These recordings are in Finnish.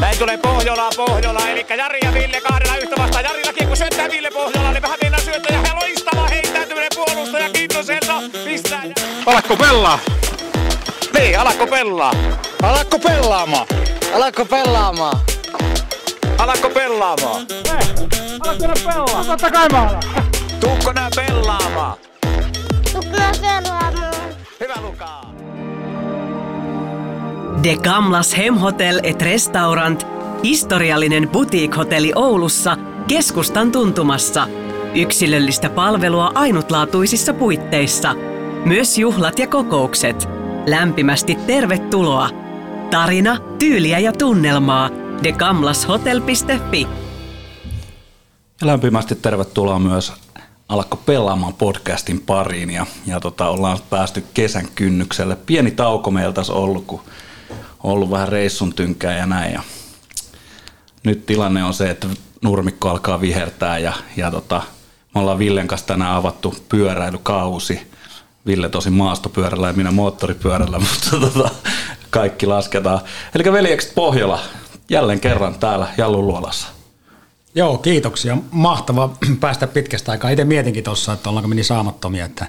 Näin tulee Pohjola, Pohjola, eli Jari ja Ville kahdella yhtä vastaan. Jarillakin kun syöttää Ville Pohjola, niin vähän mennään syöttäjä. Ja loistava heittäytyminen puolustaja Kintoselta. Pistää. Alakko pelaa? Niin, alakko pelaa? Alakko pelaamaan? Alatko pelaamaan? Alakko pelaamaan? Totta kai mä alan. Tuukko nää pelaamaan? Tukka pelaamaan. Hyvä Lukaa. De Gamlas Hemhotel et Restaurant, historiallinen boutique-hotelli Oulussa, keskustan tuntumassa. Yksilöllistä palvelua ainutlaatuisissa puitteissa. Myös juhlat ja kokoukset. Lämpimästi tervetuloa. Tarina, tyyliä ja tunnelmaa. degamlashotel.fi Ja lämpimästi tervetuloa myös Alakko pelaamaan podcastin pariin ja, ja tota, ollaan päästy kesän kynnykselle. Pieni tauko meiltä tässä ollut, kun ollut vähän reissun tynkää ja näin. Ja nyt tilanne on se, että nurmikko alkaa vihertää ja, ja tota, me ollaan Villen kanssa tänään avattu pyöräilykausi. Ville tosi maastopyörällä ja minä moottoripyörällä, mutta tota, kaikki lasketaan. Eli veljekset Pohjola, jälleen kerran täällä Jalluluolassa. Joo, kiitoksia. Mahtava päästä pitkästä aikaa. Itse mietinkin tuossa, että ollaanko meni saamattomia, että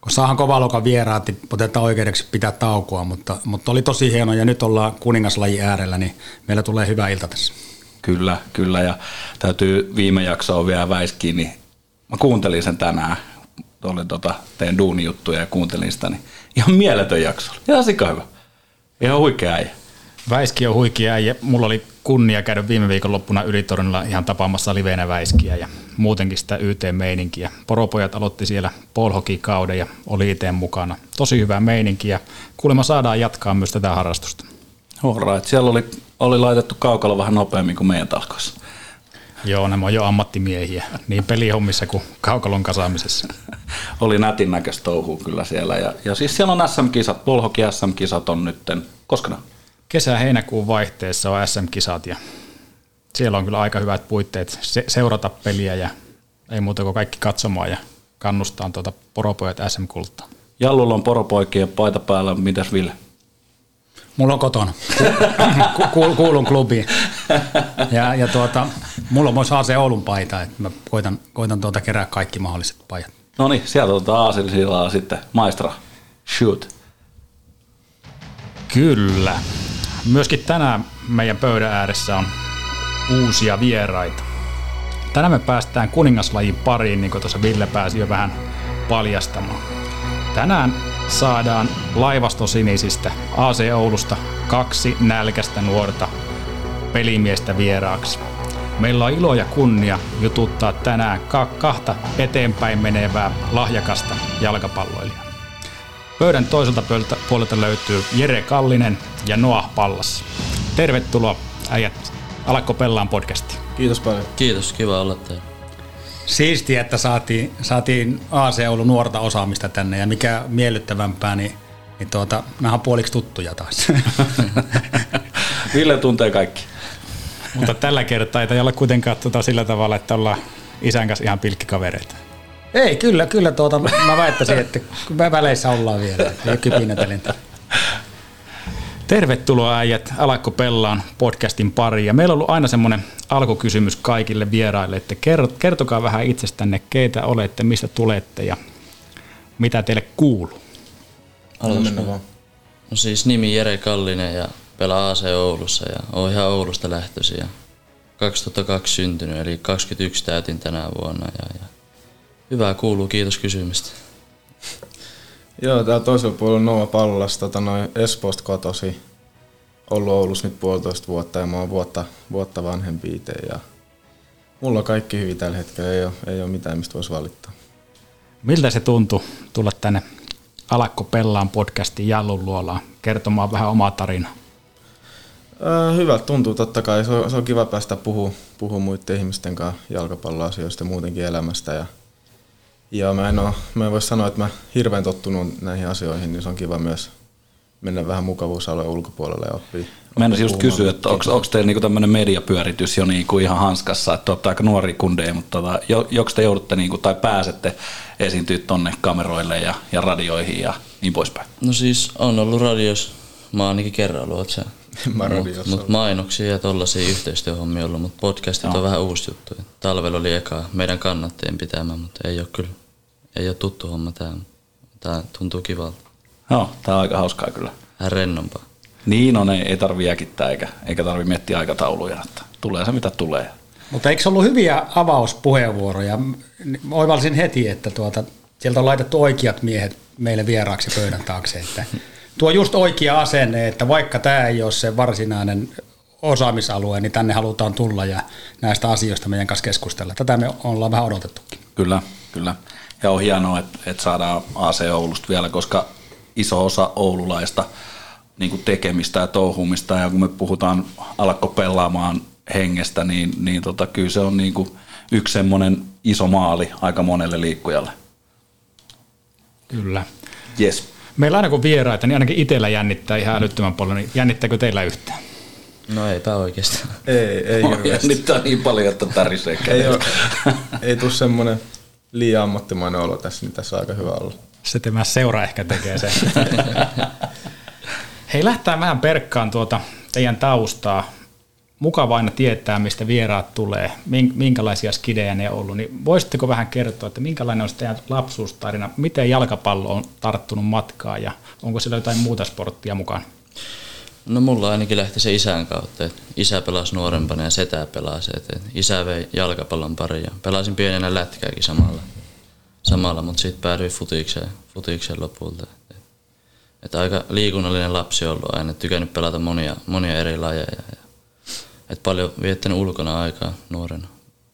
kun saahan kovaluokan vieraat, niin otetaan oikeudeksi pitää taukoa, mutta, mutta oli tosi hieno ja nyt ollaan kuningaslaji äärellä, niin meillä tulee hyvä ilta tässä. Kyllä, kyllä. Ja täytyy viime jaksoa vielä väiskiin, niin mä kuuntelin sen tänään. Olin tota, tein duunijuttuja ja kuuntelin sitä, niin ihan mieletön jakso. Ihan sika hyvä. Ihan huikea äijä. Väiski on huikea ja mulla oli kunnia käydä viime viikon loppuna Ylitornilla ihan tapaamassa liveenä Väiskiä ja muutenkin sitä YT-meininkiä. Poropojat aloitti siellä polhoki-kauden ja oli itse mukana. Tosi hyvää meininkiä. Kuulemma saadaan jatkaa myös tätä harrastusta. Alright. Siellä oli, oli laitettu kaukalo vähän nopeammin kuin meidän talkoissa. Joo, nämä on jo ammattimiehiä, niin pelihommissa kuin kaukalon kasaamisessa. oli nätin näköistä touhua kyllä siellä. Ja, ja siis siellä on SM-kisat, Polhoki SM-kisat on nytten, koska ne? Kesä-heinäkuun vaihteessa on SM-kisat ja siellä on kyllä aika hyvät puitteet se- seurata peliä ja ei muuta kuin kaikki katsomaan ja kannustaa tuota poropojat SM-kulttaa. Jallulla on poropoikien paita päällä, mitäs Ville? Mulla on kotona. Ku- ku- kuulun klubiin. Ja, ja tuota, mulla on myös AC Oulun paita, että mä koitan, koitan tuota kerää kaikki mahdolliset pajat. No niin, sieltä otetaan Aasilsilaa sitten maestra. Shoot. Kyllä. Myöskin tänään meidän pöydän ääressä on uusia vieraita. Tänään me päästään kuningaslajin pariin, niin kuin tuossa Ville pääsi jo vähän paljastamaan. Tänään saadaan laivastosinisistä AC Oulusta kaksi nälkästä nuorta pelimiestä vieraaksi. Meillä on ilo ja kunnia jututtaa tänään ka- kahta eteenpäin menevää lahjakasta jalkapalloilijaa. Pöydän toiselta puolelta löytyy Jere Kallinen ja Noah Pallas. Tervetuloa äijät Alakko Pellaan podcastiin. Kiitos paljon. Kiitos, kiva olla täällä. Siistiä, että saatiin, saatiin AC Oulun nuorta osaamista tänne ja mikä miellyttävämpää, niin, niin tuota, nämä on puoliksi tuttuja taas. Ville tuntee kaikki. Mutta tällä kertaa ei olla kuitenkaan tuota sillä tavalla, että ollaan isän kanssa ihan pilkkikavereita. Ei, kyllä, kyllä tuota, mä väittäisin, että väleissä ollaan vielä, ei ole kypinätelintä. Tervetuloa äijät Alakko Pellaan podcastin pariin. Ja meillä on ollut aina semmoinen alkukysymys kaikille vieraille, että kertokaa vähän itsestänne, keitä olette, mistä tulette ja mitä teille kuuluu. Mä. vaan. No siis nimi Jere Kallinen ja pelaa AC Oulussa ja oon ihan Oulusta lähtöisin ja 2002 syntynyt, eli 21 täytin tänä vuonna ja, ja hyvää kuuluu, kiitos kysymystä. Joo, täällä toisella puolella Noa Pallas, tota noin Espoosta kotosi. Ollut Oulussa nyt puolitoista vuotta ja mä oon vuotta, vuotta vanhempi itse ja mulla on kaikki hyvin tällä hetkellä, ei ole, ei ole mitään mistä voisi valittaa. Miltä se tuntui tulla tänne Alakko Pellaan podcastin Jallun luolaan kertomaan vähän omaa tarinaa? Öö, hyvältä tuntuu totta kai, se on, se on kiva päästä puhua, puhua muiden ihmisten kanssa jalkapalloasioista ja muutenkin elämästä ja ja mä en, oo, mä en voi sanoa, että mä hirveän tottunut näihin asioihin, niin se on kiva myös mennä vähän mukavuusalueen ulkopuolelle ja oppia. Meinasin just oppia kysyä, että onko teillä niinku tämmöinen mediapyöritys jo niinku ihan hanskassa, että olette aika nuoria kundeja, mutta tota, jo, joko te joudutte niinku, tai pääsette esiintyä tonne kameroille ja, ja radioihin ja niin poispäin? No siis on ollut radios Mä oon ainakin kerran ollut, oot sä? Mä Mut, mut mainoksia ja tollasia yhteistyöhommia ollut, mutta podcastit on vähän uusi juttu. Talvella oli eka meidän kannattajien pitämä, mutta ei ole kyllä, ei ole tuttu homma tää. Tää tuntuu kivalta. Joo, tää on aika hauskaa kyllä. Vähän rennompaa. Niin on, ei, ei tarvi jäkittää eikä, eikä tarvi miettiä aikatauluja, että tulee se mitä tulee. Mutta eikö ollut hyviä avauspuheenvuoroja? Oivalsin heti, että tuota, sieltä on laitettu oikeat miehet meille vieraaksi pöydän taakse. Että tuo just oikea asenne, että vaikka tämä ei ole se varsinainen osaamisalue, niin tänne halutaan tulla ja näistä asioista meidän kanssa keskustella. Tätä me ollaan vähän odotettukin. Kyllä, kyllä. Ja on hienoa, että, että saadaan AC Oulusta vielä, koska iso osa oululaista niin kuin tekemistä ja touhumista, ja kun me puhutaan alko pelaamaan hengestä, niin, niin tota, kyllä se on niin kuin yksi semmoinen iso maali aika monelle liikkujalle. Kyllä. Yes. Meillä aina kun vieraita, niin ainakin itsellä jännittää ihan älyttömän paljon, niin jännittääkö teillä yhtään? No eipä oikeastaan. Ei, ei hirveästi. jännittää niin paljon, että tärisee Ei, ole, ei tule semmoinen liian ammattimainen olo tässä, niin tässä on aika hyvä olla. Se tämä seura ehkä tekee sen. Hei, lähtää vähän perkkaan tuota teidän taustaa. Mukava aina tietää, mistä vieraat tulee, mink- minkälaisia skidejä ne on ollut. Niin voisitteko vähän kertoa, että minkälainen on teidän lapsuustarina, miten jalkapallo on tarttunut matkaan ja onko siellä jotain muuta sporttia mukaan? No mulla ainakin lähti se isän kautta, että isä pelasi nuorempana ja setä pelasi. Että isä vei jalkapallon pari ja pelasin pienenä lätkääkin samalla, samalla mutta sitten päädyin futikseen, futikseen lopulta. Et, et aika liikunnallinen lapsi ollut aina, tykännyt pelata monia, monia eri lajeja. Ja, et paljon viettänyt ulkona aikaa nuorena.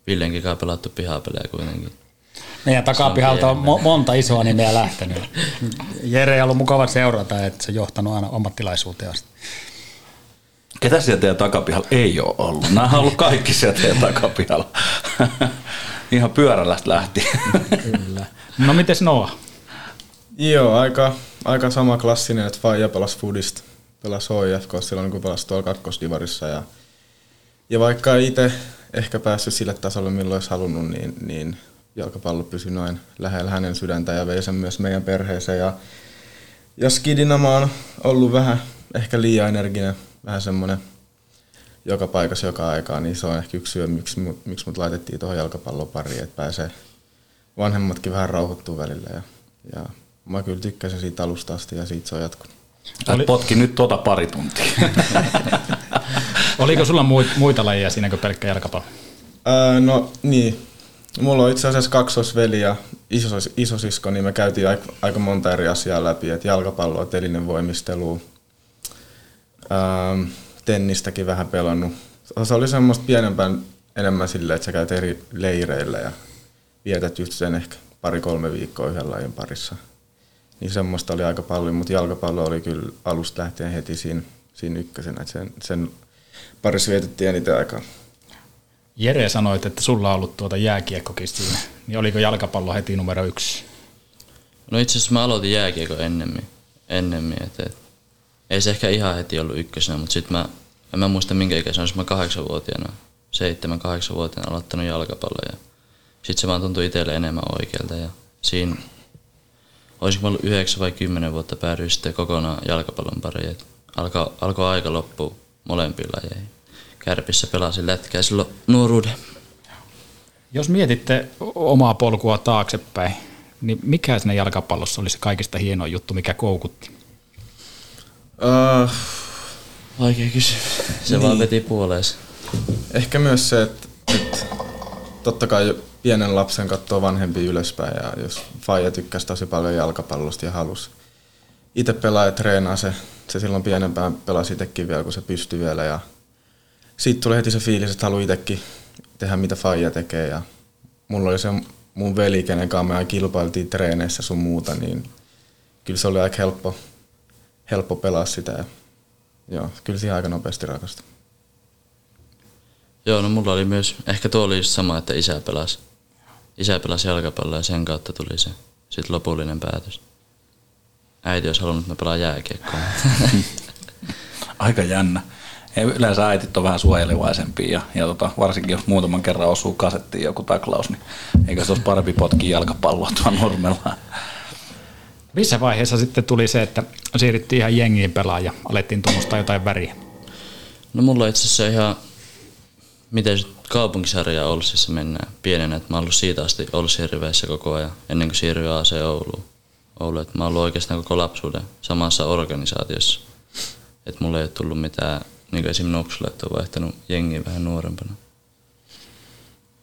Villenkin kanssa pelattu pihapelejä kuitenkin. Meidän takapihalta on mo- monta isoa nimeä lähtenyt. Jere on ollut mukava seurata, että se on johtanut aina ammattilaisuuteen asti. Ketä siellä teidän takapihalla ei ole ollut? Nämä on ollut kaikki siellä teidän takapihalla. Ihan pyörällä lähti. Kyllä. No miten Noah? Joo, aika, aika sama klassinen, että Faija pelasi Foodista, pelasi HIFK silloin, kun pelasi tuolla kakkosdivarissa. Ja, ja vaikka itse ehkä päässyt sille tasolle, milloin olisi halunnut, niin, niin jalkapallo pysyi noin lähellä hänen sydäntä ja vei sen myös meidän perheeseen. Ja, ja skidina mä oon ollut vähän ehkä liian energinen, vähän semmoinen joka paikassa joka aikaa, niin se on ehkä yksi syy, miksi, mut- miksi mut laitettiin tuohon jalkapallon pariin, että pääsee vanhemmatkin vähän rauhoittuu välillä. Ja, ja mä kyllä tykkäsin siitä alusta asti ja siitä se on jatkunut. Oli... Potki nyt tota pari tuntia. Oliko sulla muit, muita lajeja siinä kuin pelkkä jalkapallo? Öö, no niin, mulla on itse asiassa kaksosveli ja isos, isosisko, niin me käytiin aika, aika monta eri asiaa läpi, että jalkapalloa, telinen voimistelu, öö, tennistäkin vähän pelannut. Se oli semmoista pienempään enemmän silleen, että sä käyt eri leireillä ja vietät just sen ehkä pari-kolme viikkoa yhden lajin parissa. Niin semmoista oli aika paljon, mutta jalkapallo oli kyllä alusta lähtien heti siinä, siinä ykkösenä, että sen, sen parissa vietettiin eniten aikaa. Jere sanoit, että sulla on ollut tuota jääkiekkokin siinä. Niin oliko jalkapallo heti numero yksi? No itse asiassa mä aloitin jääkiekon ennemmin. ennemmin et, et, ei se ehkä ihan heti ollut ykkösenä, mutta sitten mä, en mä muista minkä ikäisenä, olisi mä kahdeksanvuotiaana, seitsemän, kahdeksanvuotiaana aloittanut jalkapalloa. Ja sitten se vaan tuntui itselle enemmän oikealta. Ja siinä, olisinko mä ollut yhdeksän vai kymmenen vuotta päädyin sitten kokonaan jalkapallon pariin. Alkoi, alkoi aika loppua molempiin lajeihin. Kärpissä pelasin lätkää silloin nuoruuden. Jos mietitte omaa polkua taaksepäin, niin mikä siinä jalkapallossa oli se kaikista hienoin juttu, mikä koukutti? Uh, Vaikea kysymys. Se niin. vaan veti puoleensa. Ehkä myös se, että, että totta kai pienen lapsen katsoo vanhempi ylöspäin ja jos Faija tykkäsi tosi paljon jalkapallosta ja halusi itse pelaa ja treenaa se, se silloin pienempään pelasi itsekin vielä, kun se pystyi vielä ja siitä tuli heti se fiilis, että haluaa itsekin tehdä mitä Faija tekee ja mulla oli se mun veli, kenen kanssa me aina kilpailtiin treeneissä sun muuta, niin kyllä se oli aika helppo, helppo pelaa sitä ja joo, kyllä siihen aika nopeasti rakastui. Joo, no mulla oli myös, ehkä tuo oli just sama, että isä pelasi. Isä pelasi jalkapalloa ja sen kautta tuli se sit lopullinen päätös. Äiti olisi halunnut, että mä pelaan jääkiekkoa. Aika jännä. Ja Yleensä äitit on vähän suojelevaisempia ja, ja tota, varsinkin jos muutaman kerran osuu kasettiin joku taklaus, niin eikö se olisi parempi potkia jalkapalloa tuon nurmella. Missä vaiheessa sitten tuli se, että siirryttiin ihan jengiin pelaamaan ja alettiin tunnustaa jotain väriä? No mulla itse asiassa ihan, miten kaupunkisarja Olssissa mennään pienenä, että mä oon ollut siitä asti Hirveissä koko ajan, ennen kuin siirryin AC Ouluun. Oulu, että mä oon ollut oikeastaan koko lapsuuden samassa organisaatiossa. Että mulla ei ole tullut mitään, niin kuin esimerkiksi Nopsulle, että on vaihtanut jengiä vähän nuorempana.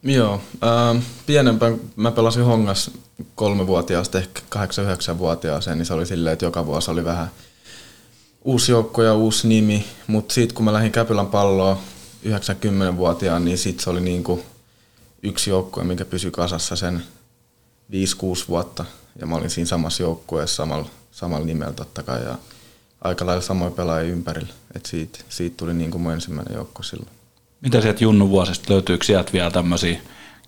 Joo, ää, pienempään mä pelasin Hongas kolmevuotiaasta ehkä 8-9-vuotiaaseen, niin se oli silleen, että joka vuosi oli vähän uusi joukko ja uusi nimi, mutta sitten kun mä lähdin Käpylän palloa 90-vuotiaan, niin sitten se oli niinku yksi joukkue, mikä pysyi kasassa sen 5-6 vuotta. Ja mä olin siinä samassa joukkueessa samalla, samalla nimellä totta kai ja aika lailla samoin pelaajia ympärillä. Et siitä, siitä tuli niinku mun ensimmäinen joukko silloin. Mitä sieltä Junnu vuosista löytyykö sieltä vielä tämmöisiä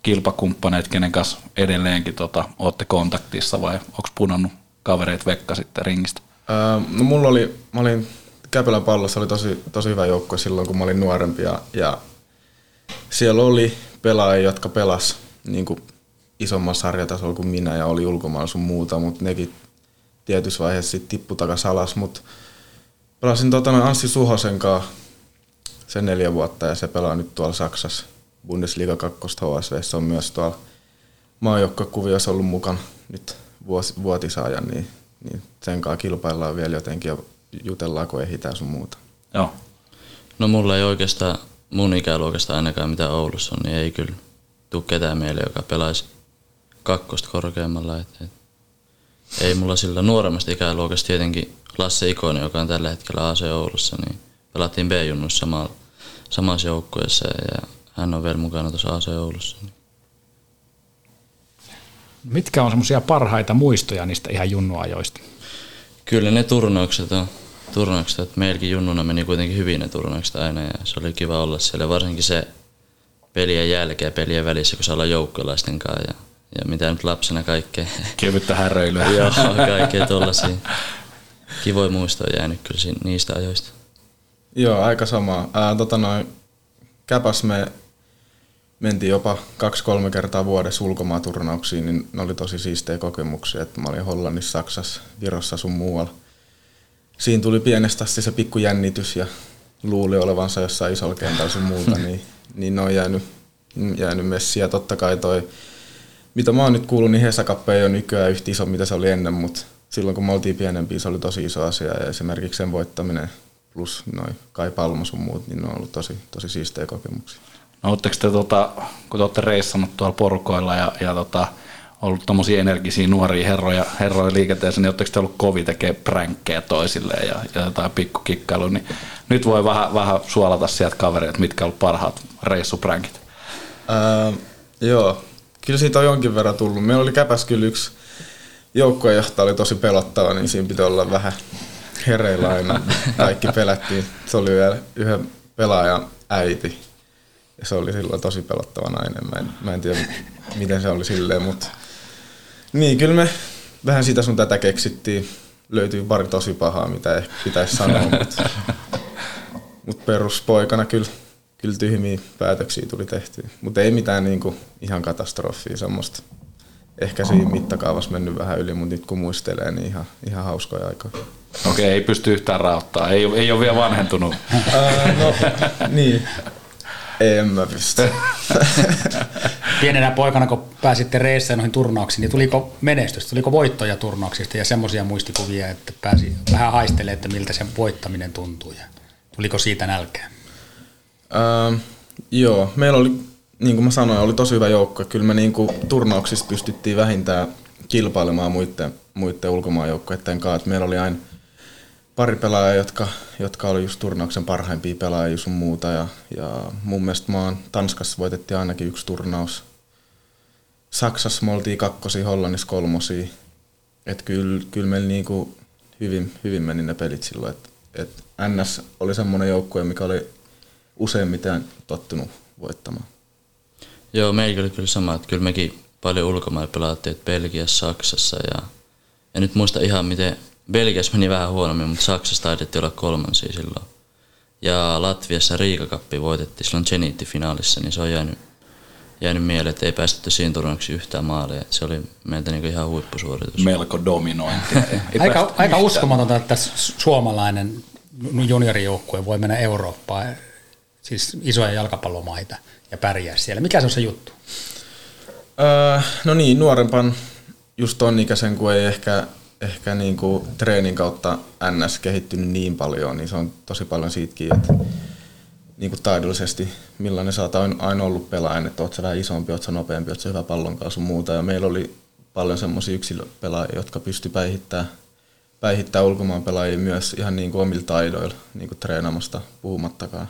kilpakumppaneita, kenen kanssa edelleenkin tota, olette kontaktissa vai onko punannut kavereet vekka sitten ringistä? Öö, no mulla oli, mä olin Käpylän pallossa oli tosi, tosi hyvä joukko silloin, kun mä olin nuorempi ja, ja siellä oli pelaajia, jotka pelas niin kuin isommassa sarjatasolla kuin minä ja oli ulkomailla sun muuta, mutta nekin tietyssä vaiheessa sitten tippu takas alas, mutta pelasin tota, Anssi Suhosen kanssa sen neljä vuotta ja se pelaa nyt tuolla Saksassa. Bundesliga 2 HSV on myös tuolla maajoukkuekuviossa ollut mukana nyt vuosi, vuotisajan, niin, niin sen kanssa kilpaillaan vielä jotenkin ja jutellaan, kun ehitään sun muuta. Joo. No mulla ei oikeastaan mun ikäluokasta ainakaan mitä Oulussa on, niin ei kyllä tuu ketään meille, joka pelaisi kakkosta korkeammalla. Et, et, ei mulla sillä nuoremmasta ikäluokasta tietenkin Lasse Ikonen, joka on tällä hetkellä AC Oulussa, niin pelattiin B-junnuissa samalla, samassa joukkueessa ja hän on vielä mukana tuossa AC Oulussa. Niin. Mitkä on semmoisia parhaita muistoja niistä ihan junnuajoista? Kyllä ne turnaukset on. Turnaukset, että meilläkin junnuna meni kuitenkin hyvin ne turnaukset aina ja se oli kiva olla siellä. Varsinkin se pelien jälkeen pelien välissä, kun saa olla joukkolaisten kanssa ja, ja mitä nyt lapsena kaikkea. Kevyttä häröilyä. Joo, kaikkea tuollaisia. Kivoja muistoja jäänyt kyllä niistä ajoista. Joo, aika sama. Ää, tota noin, Käpäs me mentiin jopa kaksi-kolme kertaa vuodessa ulkomaaturnauksiin, niin ne oli tosi siistejä kokemuksia, että mä olin Hollannissa, Saksassa, Virossa sun muualla. Siinä tuli pienestä asti se pikku jännitys ja luuli olevansa jossain isolla kentällä sun muuta, niin, niin ne on jäänyt, jäänyt messiin. Ja totta kai toi, mitä mä oon nyt kuullut, niin Hesakappe ei ole nykyään yhtä iso, mitä se oli ennen, mutta silloin kun me oltiin pienempiä, se oli tosi iso asia ja esimerkiksi sen voittaminen plus noin Kai Palmo sun muut, niin ne on ollut tosi, tosi siistejä kokemuksia. No ootteko te, tota, kun te olette reissannut tuolla porukoilla ja, ja tota, ollut tommosia energisiä nuoria herroja, herroja liikenteessä, niin oletteko te ollut kovi tekee pränkkejä toisilleen ja, ja jotain pikkukikkailuja, niin nyt voi vähän, vähän suolata sieltä kavereita, mitkä on ollut parhaat reissupränkit. Ää, joo, kyllä siitä on jonkin verran tullut. Meillä oli käpäs kyllä yksi joukkuejohtaja oli tosi pelottava, niin siinä piti olla vähän hereillä aina. Kaikki pelättiin. Se oli vielä yhden pelaajan äiti. Ja se oli silloin tosi pelottava nainen. Mä en, mä en tiedä, miten se oli silleen, mutta... Niin, kyllä me vähän sitä sun tätä keksittiin. Löytyi pari tosi pahaa, mitä ehkä pitäisi sanoa, mutta mut peruspoikana kyllä, kyllä tyhmiä päätöksiä tuli tehtyä. Mutta ei mitään niinku ihan katastrofia semmoista. Ehkä siinä mittakaavassa mennyt vähän yli, mutta nyt kun muistelee, niin ihan, ihan hauskoja aikoja. Okei, ei pysty yhtään rauttaa. Ei, ei ole vielä vanhentunut. No, niin. En mä pysty. Pienenä poikana, kun pääsitte reissään noihin turnauksiin, niin tuliko menestystä, tuliko voittoja turnauksista ja semmoisia muistikuvia, että pääsi vähän haistelemaan, että miltä sen voittaminen tuntuu ja tuliko siitä nälkeä? Ää, joo, meillä oli, niin kuin mä sanoin, oli tosi hyvä joukko. Kyllä me niin kuin turnauksista pystyttiin vähintään kilpailemaan muiden, muiden ulkomaanjoukkoiden kanssa. Meillä oli aina pari pelaajaa, jotka, jotka oli just turnauksen parhaimpia pelaajia sun muuta. Ja, ja mun mielestä oon, Tanskassa voitettiin ainakin yksi turnaus. Saksassa me oltiin kakkosia, Hollannissa kolmosia. Että kyllä, kyllä meillä niinku hyvin, hyvin meni ne pelit silloin. Et, et NS oli semmoinen joukkue, mikä oli useimmiten tottunut voittamaan. Joo, meillä oli kyllä sama, että kyllä mekin paljon ulkomailla pelattiin, että Belgiassa, Saksassa ja en nyt muista ihan miten, Belgiassa meni vähän huonommin, mutta Saksassa taidettiin olla kolmansia silloin. Ja Latviassa Riikakappi voitettiin silloin Genitti-finaalissa, niin se on jäänyt, jäänyt mieleen, että ei päästetty siinä turnauksessa yhtään maalia. Se oli meiltä niin ihan huippusuoritus. Melko dominointia. Ei Aika, aika uskomatonta, että su- suomalainen juniorijoukkue voi mennä Eurooppaan, siis isoja jalkapallomaita ja pärjää siellä. Mikä se on se juttu? Öö, no niin, nuorempan just ton ikäisen, kun ei ehkä, ehkä niinku treenin kautta NS kehittynyt niin paljon, niin se on tosi paljon siitäkin, että niinku taidollisesti millainen sä oot aina- ollut pelaajan, että oot sä vähän isompi, oot sä nopeampi, oot sä hyvä pallon kanssa muuta. Ja meillä oli paljon semmoisia yksilöpelaajia, jotka pysty päihittämään päihittää ulkomaan pelaajia myös ihan niin kuin omilla taidoilla, niin kuin treenamasta puhumattakaan.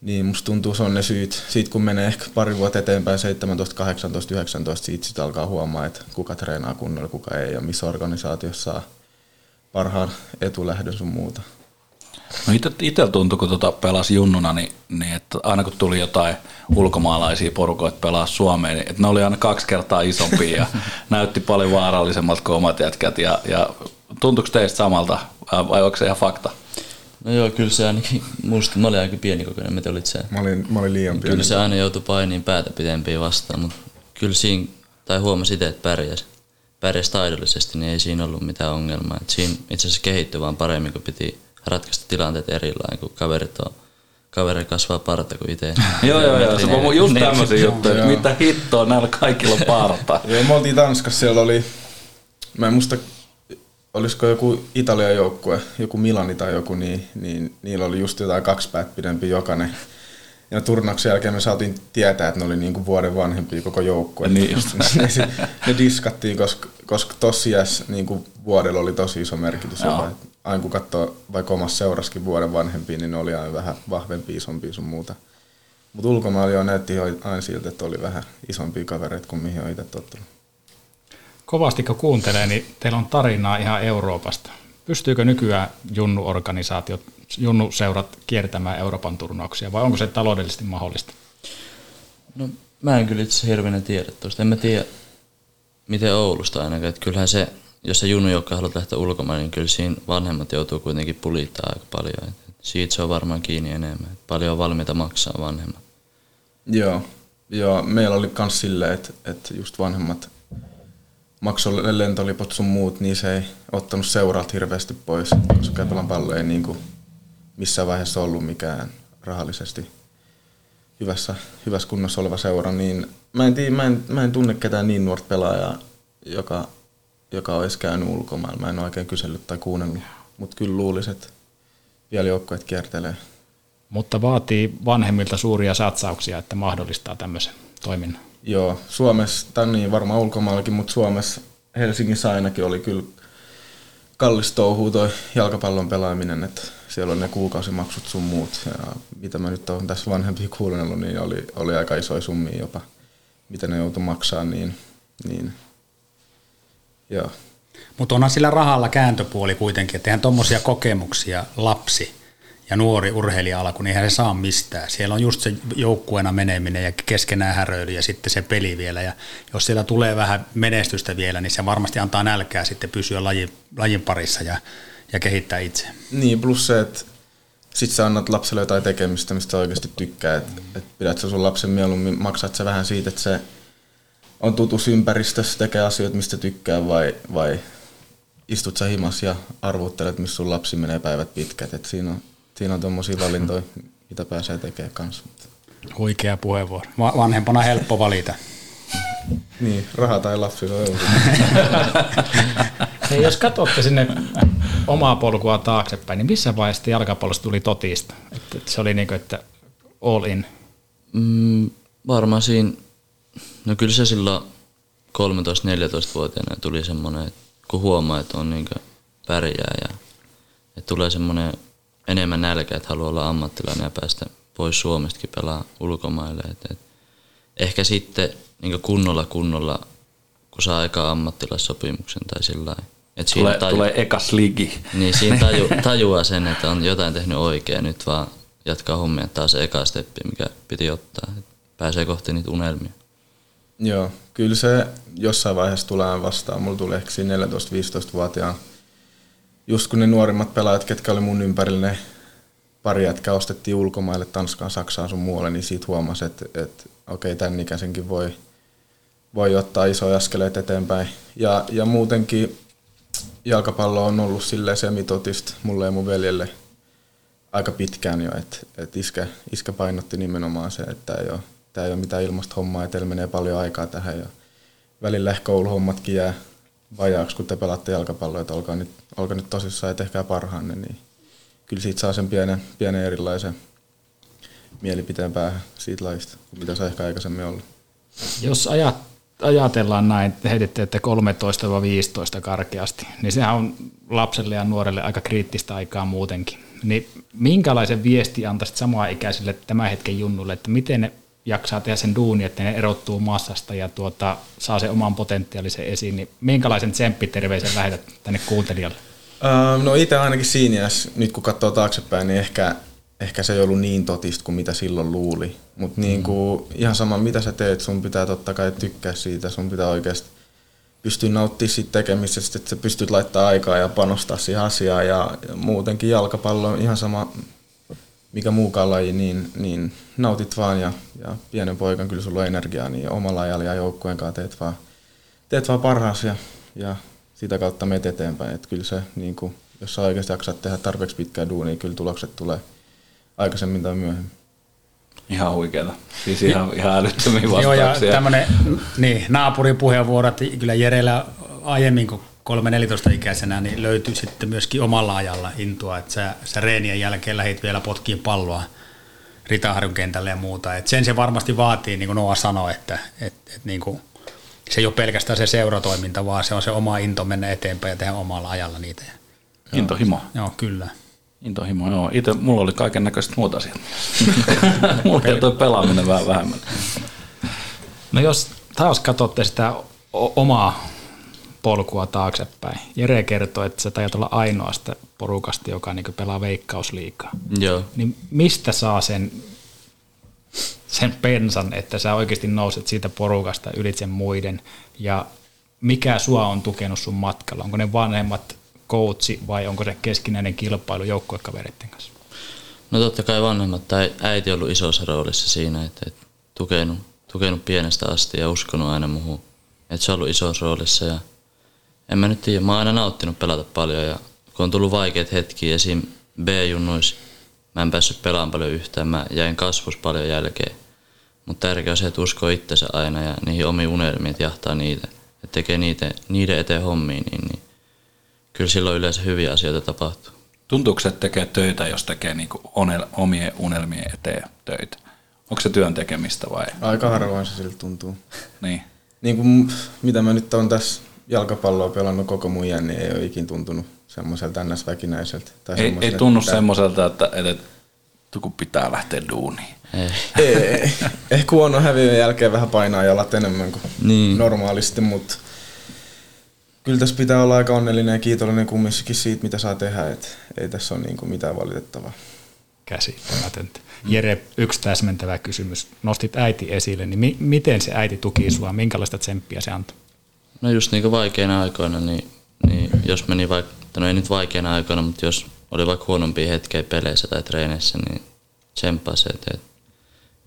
Niin musta tuntuu, se on ne syyt. Siitä kun menee ehkä pari vuotta eteenpäin, 17, 18, 19, siitä sit alkaa huomaa, että kuka treenaa kunnolla, kuka ei ja missä organisaatiossa saa parhaan etulähdön sun muuta. No itsellä tuntui, kun tota pelasi junnuna, niin, niin että aina kun tuli jotain ulkomaalaisia porukoita pelaa Suomeen, niin että ne oli aina kaksi kertaa isompia ja näytti paljon vaarallisemmalta kuin omat jätkät. Ja, ja tuntuuko teistä samalta vai onko se ihan fakta? No joo, kyllä se ainakin, musta mä olin aika pieni kokoinen, mitä olit se. Mä olin, mä olin liian pieni. Kyllä se aina joutui painiin päätä pitempiä vastaan, mutta kyllä siinä, tai huomasi itse, että pärjäs, pärjäs taidollisesti, niin ei siinä ollut mitään ongelmaa. Et siinä itse asiassa kehittyi vaan paremmin, kun piti ratkaista tilanteet erillään, kun kaverit on kaveri kasvaa parta kuin itse. joo, joo, joo. Se on just Niin. tämmöisiä juttuja, että mitä hittoa näillä kaikilla parta. Joo, me oltiin Tanskassa, siellä oli, mä en muista, olisiko joku Italian joukkue, joku Milani tai joku, niin, niin niillä oli just jotain kaksi päät pidempi jokainen. Ja turnauksen jälkeen me saatiin tietää, että ne oli niinku vuoden vanhempia koko joukkue. Niin just. ne, ne diskattiin, koska, koska tossa iässä niinku vuodella oli tosi iso merkitys. Jopa, Aina kun katsoo vaikka omassa seuraskin vuoden vanhempia, niin ne oli aina vähän vahvempia, isompia sun muuta. Mutta ulkomailla jo näytti aina siltä, että oli vähän isompia kavereita kuin mihin on itse tottunut. Kovasti kun kuuntelee, niin teillä on tarinaa ihan Euroopasta. Pystyykö nykyään junnu-organisaatiot, junnu-seurat kiertämään Euroopan turnauksia vai onko se taloudellisesti mahdollista? No, mä en kyllä itse asiassa hirveänä tiedä tuosta. En mä tiedä, miten Oulusta ainakaan. Että kyllähän se, jos se junnujoukko haluat lähteä ulkomaan, niin kyllä siinä vanhemmat joutuu kuitenkin pulittaa aika paljon. Et siitä se on varmaan kiinni enemmän. Et paljon on valmiita maksaa vanhemmat. Joo, joo meillä oli myös silleen, että, että just vanhemmat maksoi lentolipot sun muut, niin se ei ottanut seuraat hirveästi pois, koska Käpälän pallo ei niin kuin missään vaiheessa ollut mikään rahallisesti hyvässä, hyvässä kunnossa oleva seura, niin mä en, tiedä, mä en, mä en tunne ketään niin nuorta pelaajaa, joka, joka olisi käynyt ulkomailla. Mä en oikein kysellyt tai kuunnellut, mutta kyllä luulisin, että vielä joukkueet kiertelee. Mutta vaatii vanhemmilta suuria satsauksia, että mahdollistaa tämmöisen toiminnan. Joo, Suomessa, tai niin varmaan ulkomaillakin, mutta Suomessa, Helsingissä ainakin oli kyllä kallis touhu toi jalkapallon pelaaminen, että siellä on ne kuukausimaksut sun muut. Ja mitä mä nyt olen tässä vanhempia kuunnellut, niin oli, oli aika isoja summia jopa, mitä ne joutui maksaa, niin, niin joo. Mutta onhan sillä rahalla kääntöpuoli kuitenkin, että eihän tuommoisia kokemuksia lapsi ja nuori urheilija-ala, kun eihän se saa mistään. Siellä on just se joukkueena meneminen ja keskenään häröily ja sitten se peli vielä. Ja jos siellä tulee vähän menestystä vielä, niin se varmasti antaa nälkää sitten pysyä lajin, lajin parissa ja, ja kehittää itse. Niin, plus se, että sit sä annat lapselle jotain tekemistä, mistä oikeasti tykkää. Että et pidät sä sun lapsen mieluummin, maksat sä vähän siitä, että se on tutus ympäristössä, tekee asioita, mistä tykkää, vai, vai istut sä himas ja arvuttelet, missä sun lapsi menee päivät pitkät. Et siinä on, siinä on tommosia valintoja, mitä pääsee tekemään kanssa. Huikea puheenvuoro. Va- vanhempana helppo valita. Niin, raha tai lapsi, on. Hei, jos katsotte sinne omaa polkua taaksepäin, niin missä vaiheessa jalkapallosta tuli totista? Että että se oli niin kuin, että all in. Mm, varmaan siinä, no kyllä se silloin 13-14-vuotiaana tuli semmoinen, että kun huomaa, että on niin pärjää ja että tulee semmoinen enemmän nälkä, että haluaa olla ammattilainen ja päästä pois Suomestakin pelaa ulkomaille. Et, et ehkä sitten niin kunnolla kunnolla, kun saa aika ammattilaissopimuksen tai sillä lailla, että siinä Tulee, tulee ekas ligi. niin siinä taju, tajuaa sen, että on jotain tehnyt oikein, nyt vaan jatkaa hommia. Tämä on se eka steppi, mikä piti ottaa. että Pääsee kohti niitä unelmia. Joo, kyllä se jossain vaiheessa tulee vastaan. Mulla tuli ehkä siinä 14-15-vuotiaan, just kun ne nuorimmat pelaajat, ketkä oli mun ympärillä, ne pari jätkää ostettiin ulkomaille, Tanskaan, Saksaan sun muualle, niin siitä huomasi, että, että okei, okay, tämän ikäisenkin voi, voi ottaa isoja askeleita eteenpäin. Ja, ja muutenkin jalkapallo on ollut silleen semitotista mulle ja mun veljelle aika pitkään jo, että, että iskä, iskä painotti nimenomaan se, että ei ole, tämä ei ole mitään ilmasta hommaa, että menee paljon aikaa tähän ja välillä ehkä kouluhommatkin jää vajaaksi, kun te pelaatte jalkapalloa, että olkaa nyt, olkaa nyt tosissaan ja tehkää parhaanne, niin kyllä siitä saa sen pienen, pienen erilaisen mielipiteen päähän siitä laista, kuin mitä se ehkä aikaisemmin ollut. Jos ajat, ajatellaan näin, että heititte että 13-15 karkeasti, niin sehän on lapselle ja nuorelle aika kriittistä aikaa muutenkin. Niin minkälaisen viesti antaisit samaa ikäisille tämän hetken junnulle, että miten ne jaksaa tehdä sen duuni, että ne erottuu massasta ja tuota, saa sen oman potentiaalisen esiin, niin minkälaisen tsemppiterveisen lähetät tänne kuuntelijalle? Öö, no itse ainakin siinä nyt kun katsoo taaksepäin, niin ehkä, ehkä se ei ollut niin totista kuin mitä silloin luuli. Mutta niin mm. ihan sama mitä sä teet, sun pitää totta kai tykkää siitä, sun pitää oikeasti pystyä nauttimaan siitä tekemisestä, että sä pystyt laittamaan aikaa ja panostaa siihen asiaan ja muutenkin jalkapallo on ihan sama mikä muukaan laji, niin, niin nautit vaan ja, ja pienen poikan kyllä sulla on energiaa, niin omalla ajalla ja joukkueen kanssa teet vaan, teet vaan parhaasi ja, ja sitä kautta menet eteenpäin. Että kyllä se, niin kuin, jos sä oikeasti jaksat tehdä tarpeeksi pitkää duunia, niin kyllä tulokset tulee aikaisemmin tai myöhemmin. Ihan huikeeta. Siis ihan, ihan älyttömiä vastauksia. Joo, ja tämmöinen niin, naapurin puheenvuoro, että kyllä Jerellä aiemmin, kun 3-14-ikäisenä, niin löytyi sitten myöskin omalla ajalla intoa, että sä, sä reenien jälkeen lähit vielä potkiin palloa Ritaharjun kentälle ja muuta. Et sen se varmasti vaatii, niin kuin Noa sanoi, että et, et niin kuin, se ei ole pelkästään se seuratoiminta, vaan se on se oma into mennä eteenpäin ja tehdä omalla ajalla niitä. Intohimo. Joo, kyllä. Intohimo, joo. Itse mulla oli kaiken näköistä muuta asiaa. mulla okay. toi pelaaminen vähän vähemmän. No jos taas katsotte sitä omaa polkua taaksepäin. Jere kertoi, että sä tajat olla ainoasta porukasta, joka niin pelaa veikkausliikaa. Joo. Niin mistä saa sen, sen pensan, että sä oikeasti nouset siitä porukasta ylitse muiden ja mikä sua on tukenut sun matkalla? Onko ne vanhemmat coachi vai onko se keskinäinen kilpailu joukkuekavereiden kanssa? No totta kai vanhemmat tai äiti on ollut isossa roolissa siinä, että, että tukenut, tukenut pienestä asti ja uskonut aina muuhun. Että se on ollut isossa roolissa ja en mä nyt tiedä, mä oon aina nauttinut pelata paljon ja kun on tullut vaikeat hetkiä esim. B-junnuissa, mä en päässyt pelaamaan paljon yhtään, mä jäin kasvus paljon jälkeen. Mutta tärkeää on se, että uskoo itsensä aina ja niihin omiin unelmiin, että jahtaa niitä, että tekee niitä, niiden eteen hommiin, niin, niin kyllä silloin yleensä hyviä asioita tapahtuu. Tuntuuko se, että tekee töitä, jos tekee niinku onel, omien unelmien eteen töitä? Onko se työn tekemistä vai? Aika harvoin se siltä tuntuu. niin. Niin kuin, mitä mä nyt on tässä jalkapalloa pelannut koko mun iän, niin ei ole ikin tuntunut semmoiselta ns. väkinäiseltä. Tai ei, ei tunnu että... semmoiselta, että, että kun pitää lähteä duuniin. Ei. ei. Ehkä huono häviön jälkeen vähän painaa jalat enemmän kuin niin. normaalisti, mutta kyllä tässä pitää olla aika onnellinen ja kiitollinen kumminkin siitä, mitä saa tehdä. Et ei tässä ole niin kuin mitään valitettavaa. Käsittämätöntä. Jere, yksi täsmentävä kysymys. Nostit äiti esille, niin mi- miten se äiti tuki sua? Minkälaista tsemppiä se antoi? No just niin vaikeina aikoina, niin, niin jos meni vaikka, no ei nyt vaikeina aikoina, mutta jos oli vaikka huonompia hetkiä peleissä tai treeneissä, niin tsemppaa se, että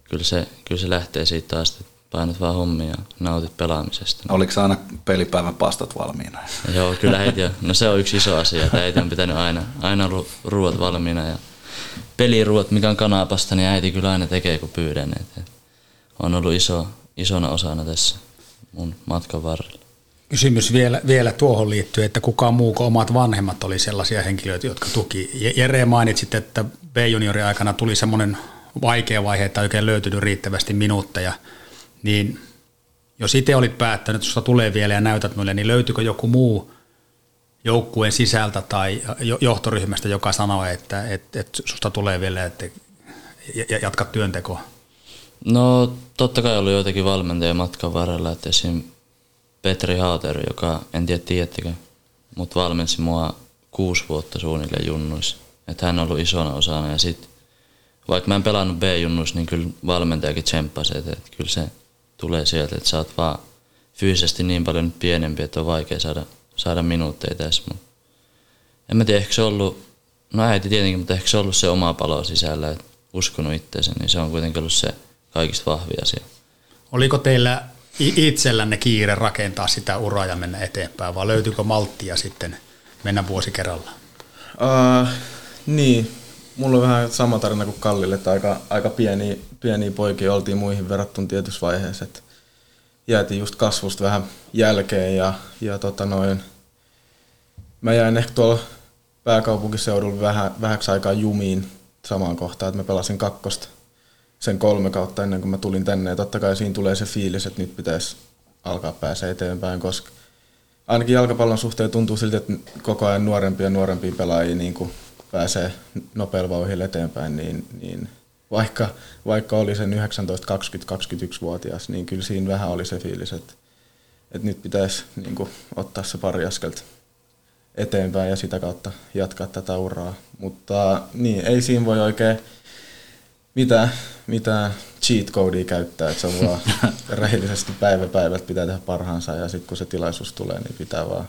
kyllä se, kyllä se lähtee siitä taas, että painat vaan hommia ja nautit pelaamisesta. Oliko aina pelipäivän pastat valmiina? Joo, kyllä jo. No se on yksi iso asia, että äiti on pitänyt aina, aina ruuat valmiina ja peliruot, mikä on kanapasta, niin äiti kyllä aina tekee, kun pyydän. Et on ollut iso, isona osana tässä mun matkan varrella kysymys vielä, vielä tuohon liittyy, että kuka muu kuin omat vanhemmat oli sellaisia henkilöitä, jotka tuki. Jere mainitsit, että B-juniorin aikana tuli semmoinen vaikea vaihe, että oikein löytynyt riittävästi minuutteja, niin jos itse olit päättänyt, että tulee vielä ja näytät muille, niin löytyykö joku muu joukkueen sisältä tai johtoryhmästä, joka sanoo, että, että, että susta tulee vielä, että jatka työntekoa? No totta kai oli joitakin valmentajia matkan varrella, että esim. Petri Haater, joka en tiedä tiedättekö, mutta valmensi mua kuusi vuotta suunnilleen junnuissa. Että hän on ollut isona osana ja sitten vaikka mä en pelannut B-junnuissa, niin kyllä valmentajakin tsemppasi, että, että kyllä se tulee sieltä, että sä oot vaan fyysisesti niin paljon pienempi, että on vaikea saada, saada minuutteja tässä. Mutta en mä tiedä, ehkä se ollut No äiti tietenkin, mutta ehkä se ollut se oma palo sisällä, että uskonut itseensä, niin se on kuitenkin ollut se kaikista vahvi asia. Oliko teillä itsellänne kiire rakentaa sitä uraa ja mennä eteenpäin, vai löytyykö malttia sitten mennä vuosi kerrallaan? Uh, niin, mulla on vähän sama tarina kuin Kallille, että aika, aika pieniä, pieniä poikia oltiin muihin verrattuna tietyssä vaiheessa. Että jäätiin just kasvusta vähän jälkeen ja, ja tota noin, mä jäin ehkä tuolla pääkaupunkiseudulla vähän, vähäksi aikaa jumiin samaan kohtaan, että mä pelasin kakkosta sen kolme kautta ennen kuin mä tulin tänne. Ja totta kai siinä tulee se fiilis, että nyt pitäisi alkaa päästä eteenpäin, koska ainakin jalkapallon suhteen tuntuu siltä, että koko ajan nuorempia ja nuorempia pelaajia niin kuin pääsee nopealla vauhdilla eteenpäin, niin, niin vaikka, vaikka oli sen 19, 20, 21-vuotias, niin kyllä siinä vähän oli se fiilis, että, että nyt pitäisi niin kuin, ottaa se pari askelta eteenpäin ja sitä kautta jatkaa tätä uraa. Mutta niin, ei siinä voi oikein mitään, mitään cheat codea käyttää, että se on vaan rehellisesti päivä päivältä pitää tehdä parhaansa ja sitten kun se tilaisuus tulee, niin pitää vaan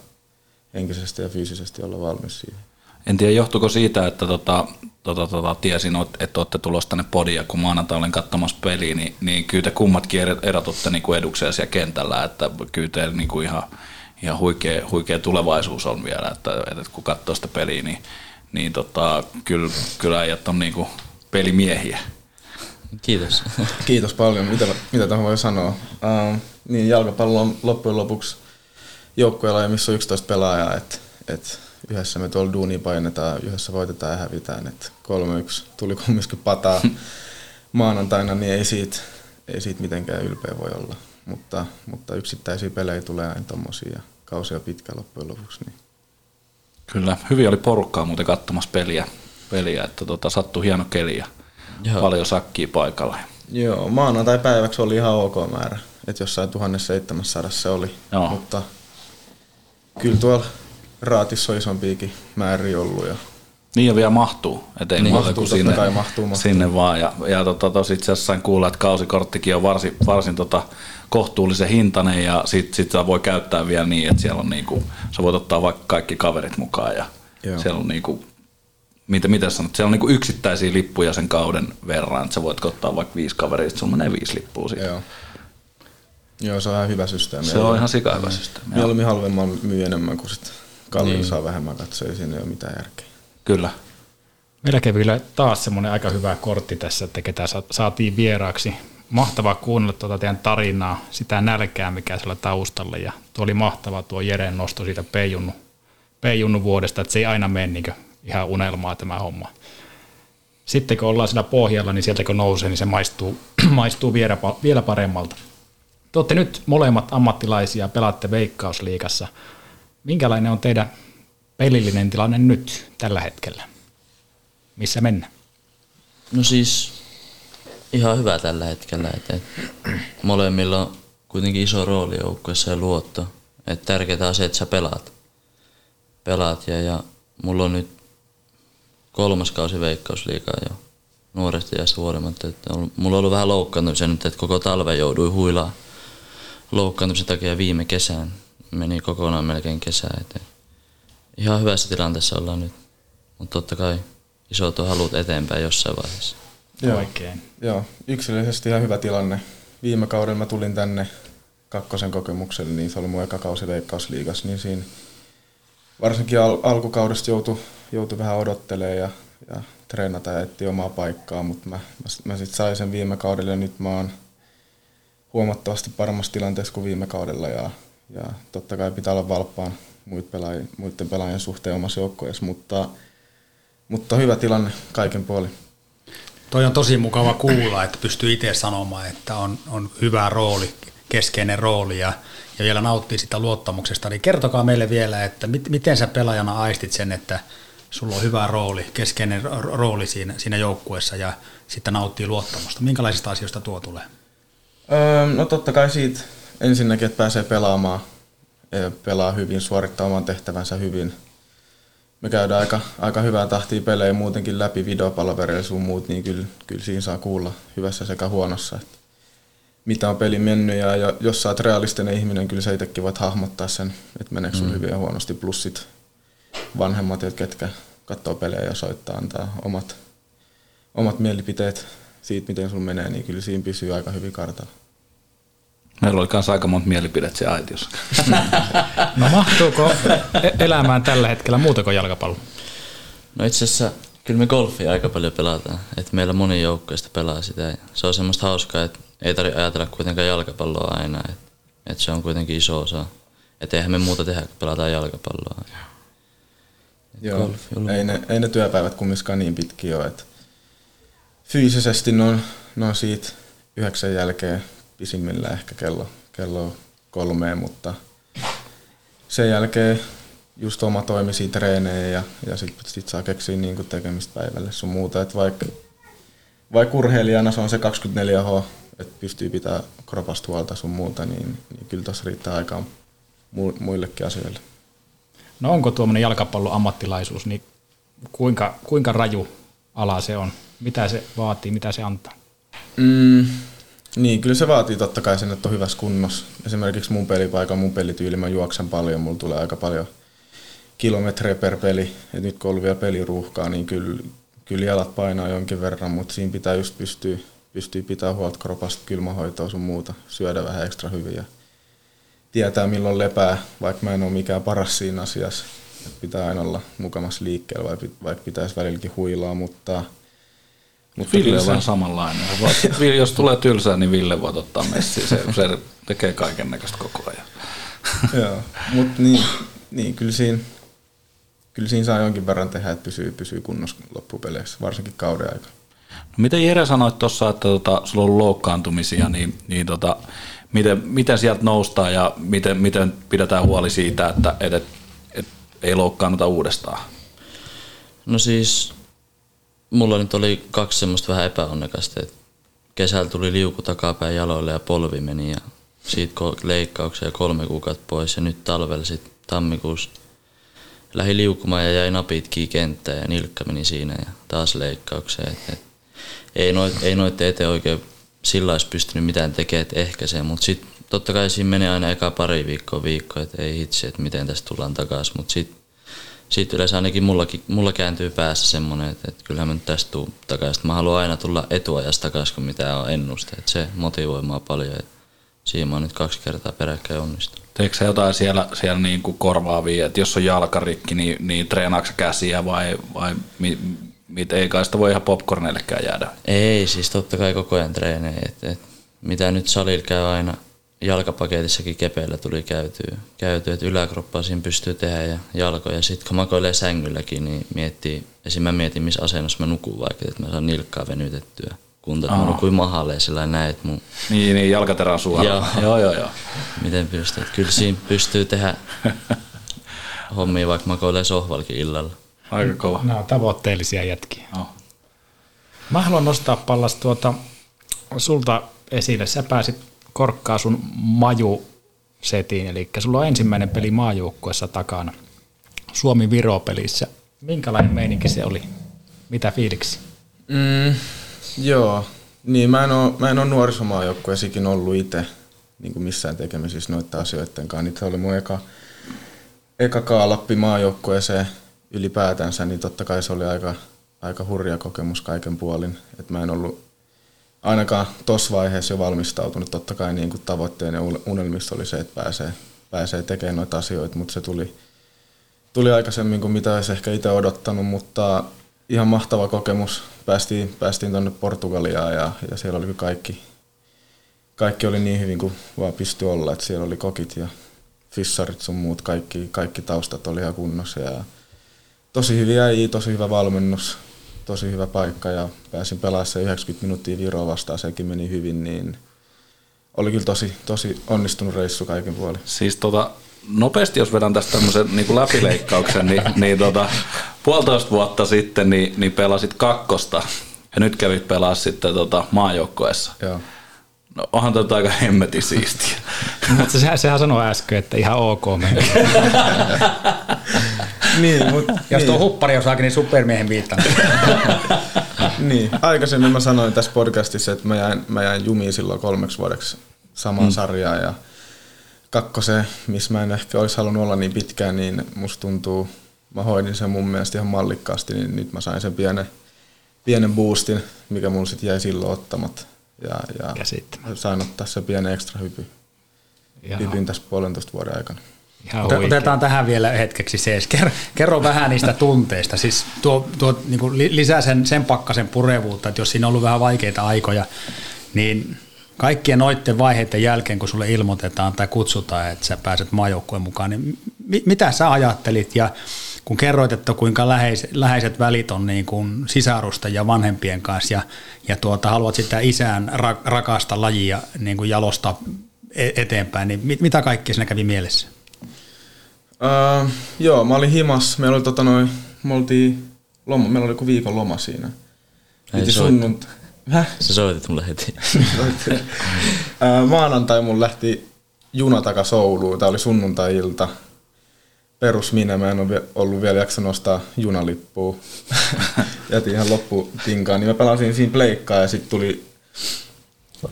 henkisesti ja fyysisesti olla valmis siihen. En tiedä, johtuiko siitä, että tota, tota, tota, tiesin, että olette tulossa tänne podia, kun maanantai olen katsomassa peliä, niin, niin kyllä te kummatkin erotutte niin kuin edukseen siellä kentällä, että kyllä teillä niin kuin ihan, ihan huikea, huikea tulevaisuus on vielä, että, että kun katsoo sitä peliä, niin, niin tota, kyllä, kyllä äijät on niin kuin pelimiehiä. Kiitos. Kiitos paljon. Mitä, mitä tähän voi sanoa? Uh, niin jalkapallo on loppujen lopuksi joukkueella, missä on 11 pelaajaa, että et yhdessä me tuolla duuni painetaan, yhdessä voitetaan ja hävitään. Et 3-1 tuli kumminkin pataa maanantaina, niin ei siitä, ei siitä mitenkään ylpeä voi olla. Mutta, mutta yksittäisiä pelejä tulee aina tommosia ja kausia pitkä loppujen lopuksi. Niin. Kyllä, hyvin oli porukkaa muuten katsomassa peliä, peliä että tota, sattui hieno keli ja Joo. paljon sakkia paikalla. Joo, maanantai päiväksi oli ihan ok määrä, että jossain 1700 se oli, Joo. mutta kyllä tuolla raatissa on isompiakin määriä ollut. Ja niin ja vielä mahtuu, et ei niin, mahtuu, sinne, kai mahtuu, mahtuu. sinne vaan. Ja, ja tota, tos itse asiassa sain kuulla, että kausikorttikin on varsin, varsin tota, kohtuullisen hintainen ja sit, sit sitä voi käyttää vielä niin, että siellä on niinku, sä voit ottaa vaikka kaikki kaverit mukaan ja Joo. siellä on niinku, mitä, mitä sanot, siellä on niinku yksittäisiä lippuja sen kauden verran, että sä voit ottaa vaikka viisi kaveria, sitten sulla menee viisi lippua siitä. Joo. Joo, se on ihan hyvä systeemi. Se on ihan sika hyvä systeemi. Mieluummin halvemman myy enemmän kuin sitten kalliin niin. saa vähemmän katsoa, siinä ei ole mitään järkeä. Kyllä. Meillä kävi kyllä taas semmoinen aika hyvä kortti tässä, että ketä saatiin vieraaksi. Mahtavaa kuunnella tuota teidän tarinaa, sitä nälkää, mikä siellä taustalla. Ja tuo oli mahtava tuo Jeren nosto siitä P-junnu, P-junnu vuodesta, että se ei aina mene niin ihan unelmaa tämä homma. Sitten kun ollaan siellä pohjalla, niin sieltä kun nousee, niin se maistuu, maistuu vielä, vielä paremmalta. Te olette nyt molemmat ammattilaisia, pelaatte Veikkausliikassa. Minkälainen on teidän pelillinen tilanne nyt tällä hetkellä? Missä mennään? No siis ihan hyvä tällä hetkellä. Et, et, molemmilla on kuitenkin iso rooli joukkueessa ja luotto. Et tärkeää on se, että sä pelaat. Pelaat ja, ja mulla on nyt kolmas kausi veikkausliikaa jo nuoresta iästä huolimatta. Että on, mulla on ollut vähän loukkaantumisia nyt, että koko talve joudui huilaa loukkaantumisen takia viime kesään. Meni kokonaan melkein kesään. Että ihan hyvässä tilanteessa ollaan nyt. Mutta totta kai isot on halut eteenpäin jossain vaiheessa. Joo. Oikein. Joo, yksilöllisesti ihan hyvä tilanne. Viime kaudella mä tulin tänne kakkosen kokemukselle, niin se oli mun eka kausi Veikkausliigassa, niin siinä varsinkin al- alkukaudesta joutui, joutui vähän odottelemaan ja, ja treenata ja etsiä omaa paikkaa, mutta mä, mä, mä sitten sain sen viime kaudella ja nyt mä oon huomattavasti paremmassa tilanteessa kuin viime kaudella ja, ja totta kai pitää olla valppaan muiden muiden pelaajien suhteen omassa joukkueessa, mutta, mutta hyvä tilanne kaiken puolin. Toi on tosi mukava kuulla, että pystyy itse sanomaan, että on, on hyvä rooli, keskeinen rooli ja, ja vielä nauttii sitä luottamuksesta. Niin kertokaa meille vielä, että mit, miten sä pelaajana aistit sen, että sulla on hyvä rooli, keskeinen rooli siinä, siinä joukkueessa ja sitten nauttii luottamusta. Minkälaisista asioista tuo tulee? Öö, no totta kai siitä ensinnäkin, että pääsee pelaamaan, pelaa hyvin, suorittaa oman tehtävänsä hyvin. Me käydään aika, aika hyvää tahtia pelejä muutenkin läpi videopalvereilla sun muut, niin kyllä, kyllä siinä saa kuulla hyvässä sekä huonossa. Että mitä on peli mennyt ja, ja jos sä oot realistinen ihminen, kyllä sä itsekin voit hahmottaa sen, että meneekö sun mm. hyvin ja huonosti, plus sit vanhemmat, ketkä katsoo pelejä ja soittaa, antaa omat, omat mielipiteet siitä, miten sun menee, niin kyllä siinä pysyy aika hyvin kartalla. Meillä oli kanssa aika monta mielipidettä se aitiossa. No mahtuuko e- elämään tällä hetkellä muuta kuin jalkapallo? No itse asiassa kyllä me golfia aika paljon pelataan. Et meillä moni joukkoista pelaa sitä. Ja se on semmoista hauskaa, että ei tarvitse ajatella kuitenkaan jalkapalloa aina. Et, et se on kuitenkin iso osa. Että eihän me muuta tehdä, kun pelataan jalkapalloa. Joo, golfi on ei ne, ei ne työpäivät kumminkaan niin pitkiä ole. Että fyysisesti ne on, ne on siitä yhdeksän jälkeen pisimmillä ehkä kello, kello kolmeen, mutta sen jälkeen just oma toimisi treenejä ja, ja sitten sit saa keksiä niin tekemistä päivälle sun muuta. Et vaikka, vaikka urheilijana se on se 24H, että pystyy pitää kropasta huolta sun muuta, niin, niin kyllä tuossa riittää aikaa mu- muillekin asioille. No onko tuommoinen jalkapallon ammattilaisuus, niin kuinka, kuinka raju ala se on? Mitä se vaatii, mitä se antaa? Mm, niin, kyllä se vaatii totta kai sen, että on hyvässä kunnossa. Esimerkiksi mun pelipaikka, mun pelityyli, mä juoksen paljon, mulla tulee aika paljon kilometrejä per peli. Et nyt kun on vielä peliruuhkaa, niin kyllä, kyllä jalat painaa jonkin verran, mutta siinä pitää just pystyä, pystyä pitää huolta kropasta, kylmähoitoa sun muuta, syödä vähän ekstra hyvin ja tietää milloin lepää, vaikka mä en ole mikään paras siinä asiassa. Et pitää aina olla mukamassa liikkeellä, vaikka pitäisi välilläkin huilaa, mutta mutta Ville on samanlainen. Jos tulee tylsää, niin Ville voi ottaa messiin. Se, se tekee kaiken näköistä koko ajan. Joo, mutta niin, niin kyllä, siinä, kyllä siinä saa jonkin verran tehdä, että pysyy, pysyy kunnossa loppupeleissä, varsinkin kauden aikana. No, miten Jere sanoit tuossa, että tota, sulla on ollut loukkaantumisia, niin, niin tota, miten, miten sieltä noustaan ja miten, miten pidetään huoli siitä, että et, et, et, ei loukkaannuta uudestaan? No siis mulla nyt oli kaksi semmoista vähän epäonnekasta, että kesällä tuli liuku takapäin jaloille ja polvi meni ja siitä leikkauksia kolme kuukautta pois ja nyt talvella sitten tammikuussa lähi liukumaan ja jäi napitkin kenttään ja nilkka meni siinä ja taas leikkaukseen. Et, et, ei noit, ei eteen oikein sillä olisi pystynyt mitään tekemään, että ehkä se, mutta sitten totta kai siinä menee aina eka pari viikkoa viikko, että ei hitsi, että miten tästä tullaan takaisin, mutta sitten siitä yleensä ainakin mullakin, mulla kääntyy päässä semmoinen, että, että kyllähän mä nyt tästä tuun takaisin. Mä haluan aina tulla etuajasta takaisin, kun mitä on ennuste. Että se motivoi mua paljon. Että siinä mä oon nyt kaksi kertaa peräkkäin onnistunut. Teekö sä jotain siellä, siellä niin kuin korvaavia, että jos on jalkarikki, niin, niin treenaatko käsiä vai, vai mi, mit, ei kai sitä voi ihan popcornillekään jäädä? Ei, siis totta kai koko ajan treenejä. Et, et, mitä nyt salilla käy aina jalkapaketissakin kepeillä tuli käytyä, käytyä että yläkroppaa siinä pystyy tehdä ja jalkoja. Sitten kun makoilee sängylläkin, niin miettii, esim. mä mietin, missä asennossa mä nukun vaikka, että mä saan nilkkaa venytettyä. Kun mä nukuin mahalle sillä näin, että mun... Niin, niin jalkaterä on suoraan. Joo, joo, joo, joo. Miten pystyy? Kyllä siinä pystyy tehdä hommia, vaikka makoilee sohvalkin illalla. Aika kova. Nämä on tavoitteellisia jätkiä. Oh. Mä haluan nostaa pallas tuota sulta esille. Sä pääsit korkkaa sun maju-setiin, eli sulla on ensimmäinen peli maajoukkuessa takana Suomi-Viro-pelissä. Minkälainen meininki se oli? Mitä fiiliksi? Mm, joo, niin mä en ole, mä en ole nuorisomaajoukkueessikin ollut itse niin kuin missään tekemisissä noiden asioiden kanssa. Niin se oli mun eka, eka kaalappi maajoukkueeseen ylipäätänsä, niin totta kai se oli aika, aika hurja kokemus kaiken puolin. Et mä en ollut ainakaan tuossa vaiheessa jo valmistautunut. Totta kai niin kuin tavoitteen ja unelmista oli se, että pääsee, pääsee tekemään noita asioita, mutta se tuli, tuli aikaisemmin kuin mitä olisi ehkä itse odottanut, mutta ihan mahtava kokemus. Päästiin, päästiin tuonne Portugaliaan ja, ja siellä oli kaikki, kaikki oli niin hyvin kuin vaan pystyi olla, että siellä oli kokit ja fissarit sun muut, kaikki, kaikki taustat oli ihan kunnossa ja tosi hyviä äijä, tosi hyvä valmennus, tosi hyvä paikka ja pääsin pelaamaan se 90 minuuttia Viroa vastaan, sekin meni hyvin, niin oli kyllä tosi, tosi onnistunut reissu kaiken puolin. Siis tota, nopeasti jos vedän tästä tämmöisen niin läpileikkauksen, niin, niin tota, puolitoista vuotta sitten niin, niin pelasit kakkosta ja nyt kävit pelaa sitten tota, maajoukkoessa. Joo. No onhan tätä aika hemmetin siistiä. Mutta sehän, sehän sanoi äsken, että ihan ok meni. niin, mut, Jos niin. tuo huppari osaakin, niin supermiehen viittaan. niin, aikaisemmin mä sanoin tässä podcastissa, että mä jäin, mä jäin jumiin silloin kolmeksi vuodeksi samaan mm. sarjaan ja kakkoseen, missä mä en ehkä olisi halunnut olla niin pitkään, niin musta tuntuu, mä hoidin sen mun mielestä ihan mallikkaasti, niin nyt mä sain sen pienen, pienen boostin, mikä mun sitten jäi silloin ottamatta. Ja, ja sain ottaa se pienen ekstra hypy, hypyn tässä puolentoista vuoden aikana. Ihan. Otetaan tähän vielä hetkeksi se. Kerro, kerro vähän niistä tunteista. Siis tuo, tuo niin kuin li- lisää sen, sen pakkasen purevuutta, että jos siinä on ollut vähän vaikeita aikoja, niin kaikkien noiden vaiheiden jälkeen, kun sulle ilmoitetaan tai kutsutaan, että sä pääset maajoukkueen mukaan, niin mi- mitä sä ajattelit ja kun kerroit, että kuinka läheis, läheiset välit on niin kuin sisarusta ja vanhempien kanssa ja, ja tuota, haluat sitä isään ra- rakasta lajia niin kuin jalostaa e- eteenpäin, niin mit, mitä kaikkea siinä kävi mielessä? Öö, joo, mä olin himas. Meillä oli tota noin, me oltiin loma, meillä oli joku viikon loma siinä. Piti sunnunt... Häh? Sä soitit mulle heti. Öö, maanantai mun lähti juna takas Ouluun. Tää oli sunnuntai-ilta. Perus minä, mä en ole ollut vielä jaksa nostaa junalippua. Jätin ihan lopputinkaan. Niin mä pelasin siinä pleikkaa ja sitten tuli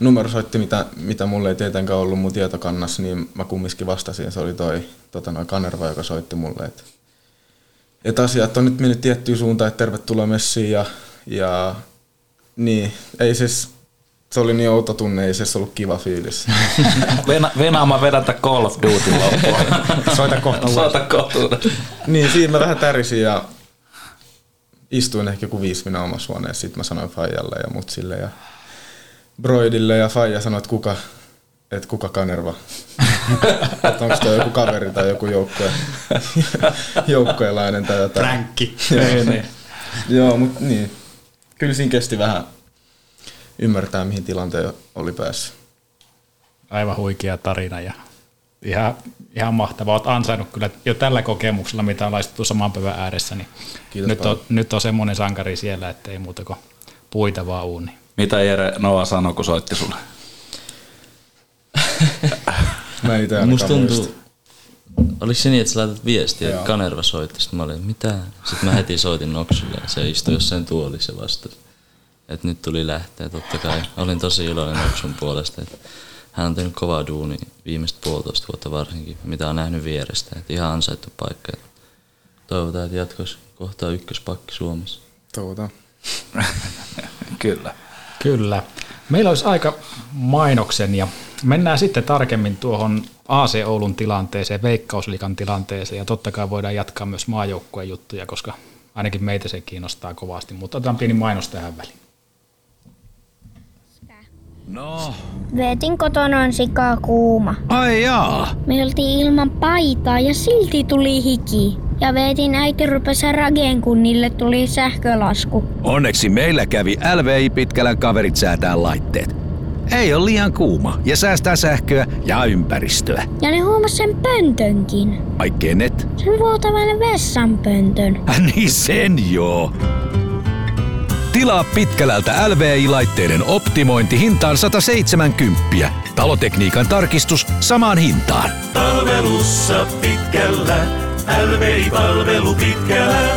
numero soitti, mitä, mitä mulle ei tietenkään ollut mun tietokannassa, niin mä kumminkin vastasin. Se oli toi tota, noi Kanerva, joka soitti mulle, että et asiat on nyt mennyt tiettyyn suuntaan, että tervetuloa messiin ja, ja niin, ei siis, se oli niin outo tunne, ei se ollut kiva fiilis. Vena, Venaama vedätä Call of Duty loppuun. Soita kohta Soita kotuun. niin, siinä mä vähän tärisin ja istuin ehkä joku viisi minä omassa huoneessa. Sitten mä sanoin Fajalle ja Mutsille ja Broidille ja Faija sanoi, että kuka, että kuka Kanerva. että onko toi joku kaveri tai joku joukkue, joukkueelainen tai jotain. Ränkki. Joo, niin. Joo, mutta niin. Kyllä siinä kesti vähän ymmärtää, mihin tilanteen oli päässyt. Aivan huikea tarina ja ihan, ihan mahtavaa. Olet ansainnut kyllä jo tällä kokemuksella, mitä on laistettu saman päivän ääressä, niin Kiitos nyt on, nyt on semmoinen sankari siellä, että ei muuta kuin puita vaan uuni. Mitä Jere Noa sanoi, kun soitti sulle? Mä en itse Musta tuntuu, oliko se niin, että sä laitat viestiä, Joo. että Kanerva soitti, sitten mä olin, mitä? Sitten mä heti soitin Noksulle ja se istui jossain tuolissa ja vastasi. Että nyt tuli lähteä, totta kai. Olin tosi iloinen Noksun puolesta, että hän on tehnyt kovaa duuni viimeistä puolitoista vuotta varsinkin, mitä on nähnyt vierestä. Että ihan ansaittu paikka. Et toivotaan, että jatkossa kohtaa ykköspakki Suomessa. Toivotaan. Kyllä. Kyllä. Meillä olisi aika mainoksen ja mennään sitten tarkemmin tuohon AC Oulun tilanteeseen, Veikkausliikan tilanteeseen ja totta kai voidaan jatkaa myös maajoukkueen juttuja, koska ainakin meitä se kiinnostaa kovasti, mutta otetaan pieni mainos tähän väliin. No, Veetin kotona on sikaa kuuma. ai jaa. Me oltiin ilman paitaa ja silti tuli hiki. Ja Veetin äiti rupesi rageen, kun niille tuli sähkölasku. Onneksi meillä kävi LVI Pitkälän kaverit säätää laitteet. Ei ole liian kuuma ja säästää sähköä ja ympäristöä. Ja ne huomas sen pöntönkin. Ai kenet? Sen vuotavan vessanpöntön. niin sen joo. Tilaa Pitkälältä LVI-laitteiden optimointi hintaan 170. Talotekniikan tarkistus samaan hintaan. Palvelussa pitkällä, LVI-palvelu pitkällä.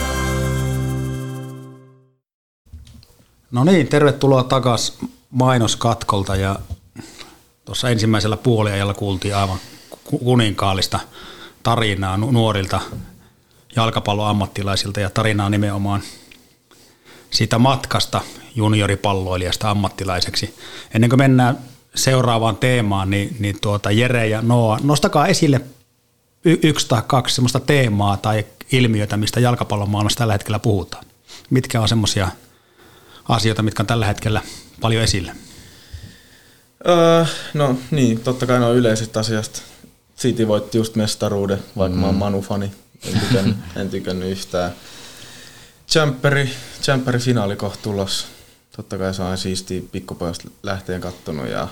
No niin, tervetuloa takaisin mainoskatkolta ja tuossa ensimmäisellä puoliajalla kuultiin aivan ku- kuninkaallista tarinaa nu- nuorilta jalkapalloammattilaisilta ja tarinaa nimenomaan siitä matkasta junioripalloilijasta ammattilaiseksi. Ennen kuin mennään seuraavaan teemaan, niin, niin tuota Jere ja Noa, nostakaa esille y- yksi tai kaksi semmoista teemaa tai ilmiötä, mistä jalkapallon maailmassa tällä hetkellä puhutaan. Mitkä on semmoisia asioita, mitkä on tällä hetkellä paljon esillä? Öö, no niin, totta kai on yleisistä asiasta. City voitti just mestaruuden, vaikka mm. mä oon Manu-fani. En tykännyt, en tykännyt yhtään. Jumperi, Jumperi finaali kohta tulos. Totta kai se on siistiä pikkupojasta lähteen kattonut ja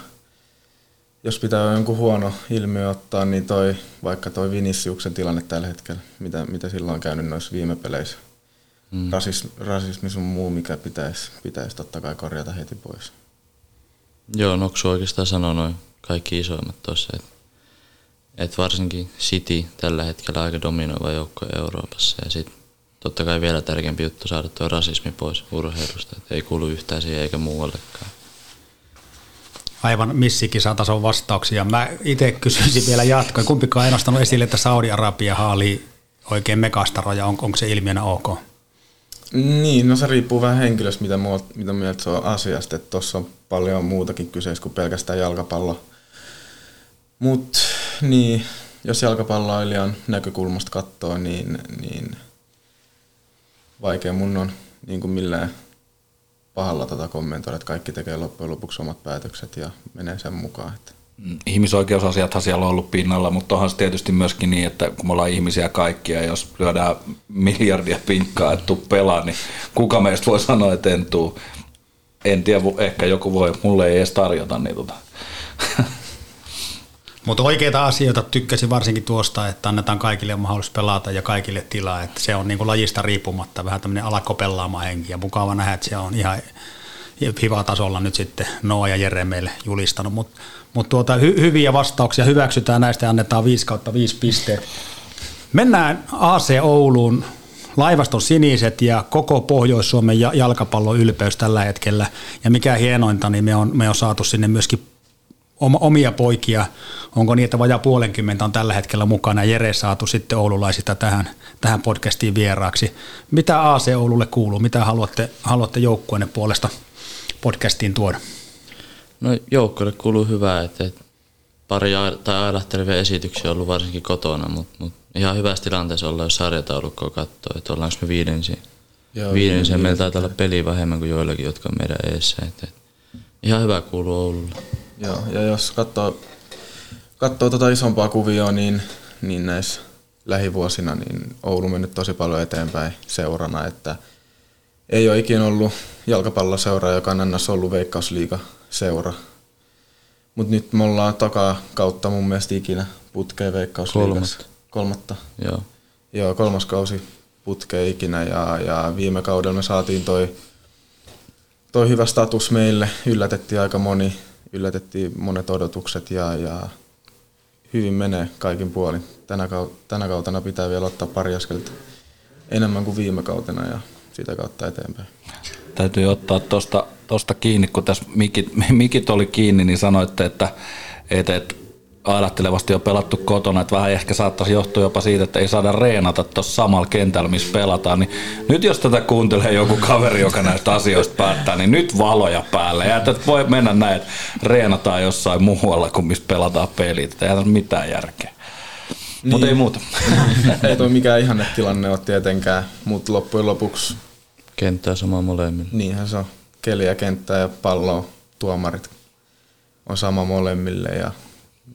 jos pitää jonkun huono ilmiö ottaa, niin toi, vaikka toi Viniciuksen tilanne tällä hetkellä, mitä, mitä silloin on käynyt noissa viime peleissä. Mm. Rasism, rasismi sun muu, mikä pitäisi, pitäisi totta kai korjata heti pois. Joo, Noksu oikeastaan sanoi noin kaikki isoimmat tuossa, että et varsinkin City tällä hetkellä aika dominoiva joukko Euroopassa ja sitten totta kai vielä tärkeämpi juttu saada tuo rasismi pois urheilusta, että ei kuulu yhtään siihen eikä muuallekaan. Aivan missikisatason vastauksia. Mä itse kysyisin vielä jatkoa. Kumpikaan ei nostanut esille, että Saudi-Arabia haali oikein mekastaroja, on, onko se ilmiönä ok? Niin, no se riippuu vähän henkilöstä, mitä, muot, mitä mieltä se on asiasta. Että tuossa on paljon muutakin kyseessä kuin pelkästään jalkapallo. Mutta niin, jos jalkapalloilijan näkökulmasta katsoo, niin, niin vaikea mun on niin kuin millään pahalla tota kommentoida, että kaikki tekee loppujen lopuksi omat päätökset ja menee sen mukaan. Että. Ihmisoikeusasiathan siellä on ollut pinnalla, mutta onhan se tietysti myöskin niin, että kun me ollaan ihmisiä kaikkia, jos lyödään miljardia pinkkaa, että tuu pelaa, niin kuka meistä voi sanoa, että en tuu. En tiedä, ehkä joku voi, mulle ei edes tarjota niin tota. Mutta oikeita asioita tykkäsin varsinkin tuosta, että annetaan kaikille mahdollisuus pelata ja kaikille tilaa. Että se on niin kuin lajista riippumatta vähän tämmöinen alakopelaama henki ja mukava nähdä, että se on ihan hyvä tasolla nyt sitten Noa ja Jere meille julistanut. Mutta mut tuota, hy- hyviä vastauksia hyväksytään näistä ja annetaan 5 kautta 5 pisteet. Mennään AC Ouluun. Laivaston siniset ja koko Pohjois-Suomen jalkapallon ylpeys tällä hetkellä. Ja mikä hienointa, niin me on, me on saatu sinne myöskin omia poikia. Onko niin, että vajaa puolenkymmentä on tällä hetkellä mukana ja Jere saatu sitten oululaisista tähän, tähän podcastiin vieraaksi. Mitä AC Oululle kuuluu? Mitä haluatte, haluatte joukkueenne puolesta podcastiin tuoda? No joukkueelle kuuluu hyvää, että, että pari tai ailahtelevia esityksiä on ollut varsinkin kotona, mutta, mutta ihan hyvässä tilanteessa ollaan, jos sarjataulukkoa katsoo, että ollaanko me viidensiä. Viidensiä meillä taitaa olla peli vähemmän kuin joillakin, jotka on meidän eessä. Että, että ihan hyvä kuuluu Oululle. Joo, ja jos katsoo, katsoo tuota isompaa kuvioa, niin, niin näissä lähivuosina niin Oulu on mennyt tosi paljon eteenpäin seurana, että ei ole ikinä ollut jalkapalloseura, joka on ennäs ollut veikkausliiga seura. Mutta nyt me ollaan takaa kautta mun mielestä ikinä putkeen veikkausliigassa. Kolmatta. Kolmatta. Joo. Joo, kolmas kausi putkeen ikinä ja, ja viime kaudella me saatiin toi, toi hyvä status meille. Yllätettiin aika moni, yllätettiin monet odotukset ja, ja hyvin menee kaikin puolin. Tänä, tänä kautena pitää vielä ottaa pari askelta enemmän kuin viime kautena ja sitä kautta eteenpäin. Täytyy ottaa tuosta tosta kiinni, kun tässä mikit, mikit oli kiinni, niin sanoitte, että, että, että ajattelevasti on pelattu kotona, että vähän ehkä saattaisi johtua jopa siitä, että ei saada reenata tuossa samalla kentällä, missä pelataan. Niin nyt jos tätä kuuntelee joku kaveri, joka näistä asioista päättää, niin nyt valoja päälle. Ja että voi mennä näin, että reenataan jossain muualla kuin missä pelataan pelit. Ei ole mitään järkeä. Niin. Mutta ei muuta. ei toi mikään ihanne tilanne ole tietenkään, mutta loppujen lopuksi... Kenttää sama molemmille. Niinhän se on. Keli ja kenttä ja pallo, tuomarit on sama molemmille ja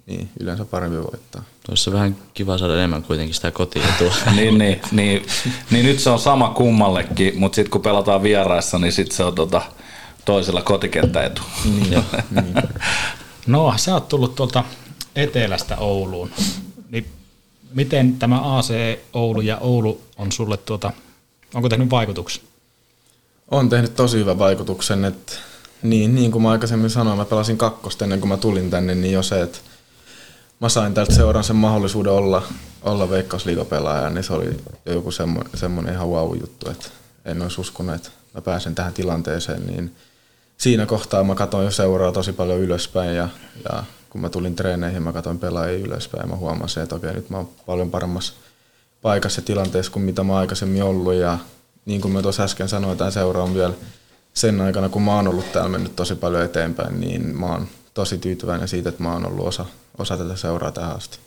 niin, yleensä parempi voittaa. Tuossa vähän kiva saada enemmän kuitenkin sitä kotiin niin, niin, niin, niin, nyt se on sama kummallekin, mutta sitten kun pelataan vieraissa, niin sitten se on tota, toisella kotikenttäetu. Niin, niin. No, sä oot tullut tuolta etelästä Ouluun. Niin miten tämä AC Oulu ja Oulu on sulle tuota, onko tehnyt vaikutuksen? On tehnyt tosi hyvän vaikutuksen, että niin, niin kuin mä aikaisemmin sanoin, mä pelasin kakkosta ennen kuin mä tulin tänne, niin jo se, että mä sain tältä seuran sen mahdollisuuden olla, olla veikkausliigapelaaja, niin se oli jo joku semmoinen, semmoinen ihan wow-juttu, että en olisi uskonut, että mä pääsen tähän tilanteeseen, niin siinä kohtaa mä katsoin jo seuraa tosi paljon ylöspäin ja, ja kun mä tulin treeneihin, mä katsoin pelaajia ylöspäin ja mä huomasin, että okei, nyt mä oon paljon paremmassa paikassa ja tilanteessa kuin mitä mä aikaisemmin ollut. Ja niin kuin mä tuossa äsken sanoin, tämä seura on vielä sen aikana, kun mä oon ollut täällä mennyt tosi paljon eteenpäin, niin mä oon tosi tyytyväinen siitä, että mä oon ollut osa, osa tätä seuraa tähän asti.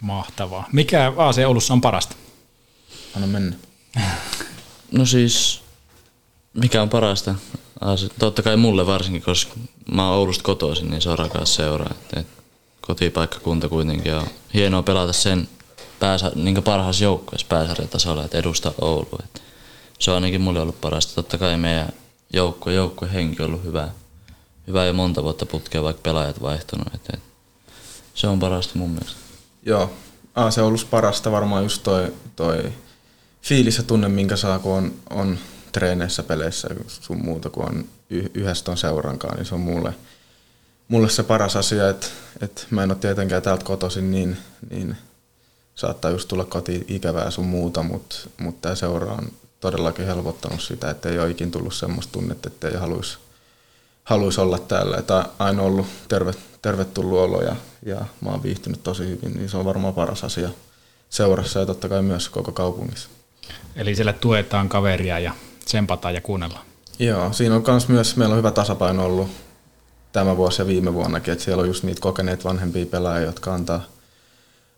Mahtavaa. Mikä AC Oulussa on parasta? Anna mennä. No siis, mikä on parasta? Totta kai mulle varsinkin, koska mä oon Oulusta kotoisin, niin se on rakas seura. Et, et kotipaikkakunta kuitenkin on hienoa pelata sen pääsä, niin parhaassa joukkueessa pääsarjatasolla, että edustaa Oulua. Et se on ainakin mulle ollut parasta. Totta kai meidän joukkue, joukkue henki on ollut hyvä, hyvä jo monta vuotta putkea, vaikka pelaajat vaihtunut. Et, et, se on parasta mun mielestä. Joo, ah, se on ollut parasta varmaan just toi, toi fiilis ja tunne, minkä saa, kun on, on treeneissä, peleissä sun muuta, kun on yhdessä ton seurankaan, niin se on mulle, mulle se paras asia, että, että mä en ole tietenkään täältä kotoisin, niin, niin saattaa just tulla koti ikävää sun muuta, mutta, mutta tämä seura on todellakin helpottanut sitä, että ei ole ikin tullut semmoista tunnetta, että ei haluaisi haluais olla täällä. Että aina ollut terve, tervetullut olo ja, ja mä oon viihtynyt tosi hyvin, niin se on varmaan paras asia seurassa ja totta kai myös koko kaupungissa. Eli siellä tuetaan kaveria ja tsempataan ja kuunnellaan. Joo, siinä on kans myös, meillä on hyvä tasapaino ollut tämä vuosi ja viime vuonnakin, että siellä on just niitä kokeneet vanhempia pelaajia, jotka antaa,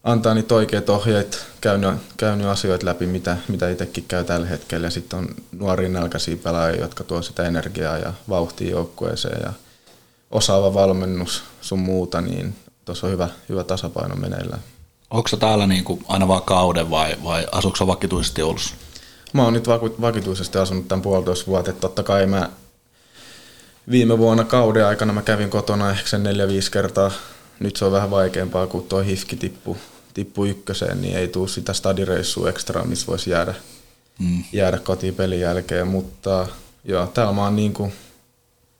antaa niitä oikeat ohjeet, käynyt, käynyt asioita läpi, mitä, mitä itsekin käy tällä hetkellä. Ja sitten on nuoria nälkäisiä pelaajia, jotka tuo sitä energiaa ja vauhtia joukkueeseen ja osaava valmennus sun muuta, niin tuossa on hyvä, hyvä tasapaino meneillään. Onko se täällä niin kuin aina vaan kauden vai, vai asuuko vakituisesti Oulussa? Mä oon nyt vakituisesti asunut tämän puolitoista vuotta, totta kai mä viime vuonna kauden aikana mä kävin kotona ehkä sen neljä viisi kertaa. Nyt se on vähän vaikeampaa, kun tuo hifki tippu, tippu ykköseen, niin ei tule sitä stadireissua ekstra, missä voisi jäädä, mm. jäädä kotiin pelin jälkeen. Mutta joo, täällä mä oon niin kuin,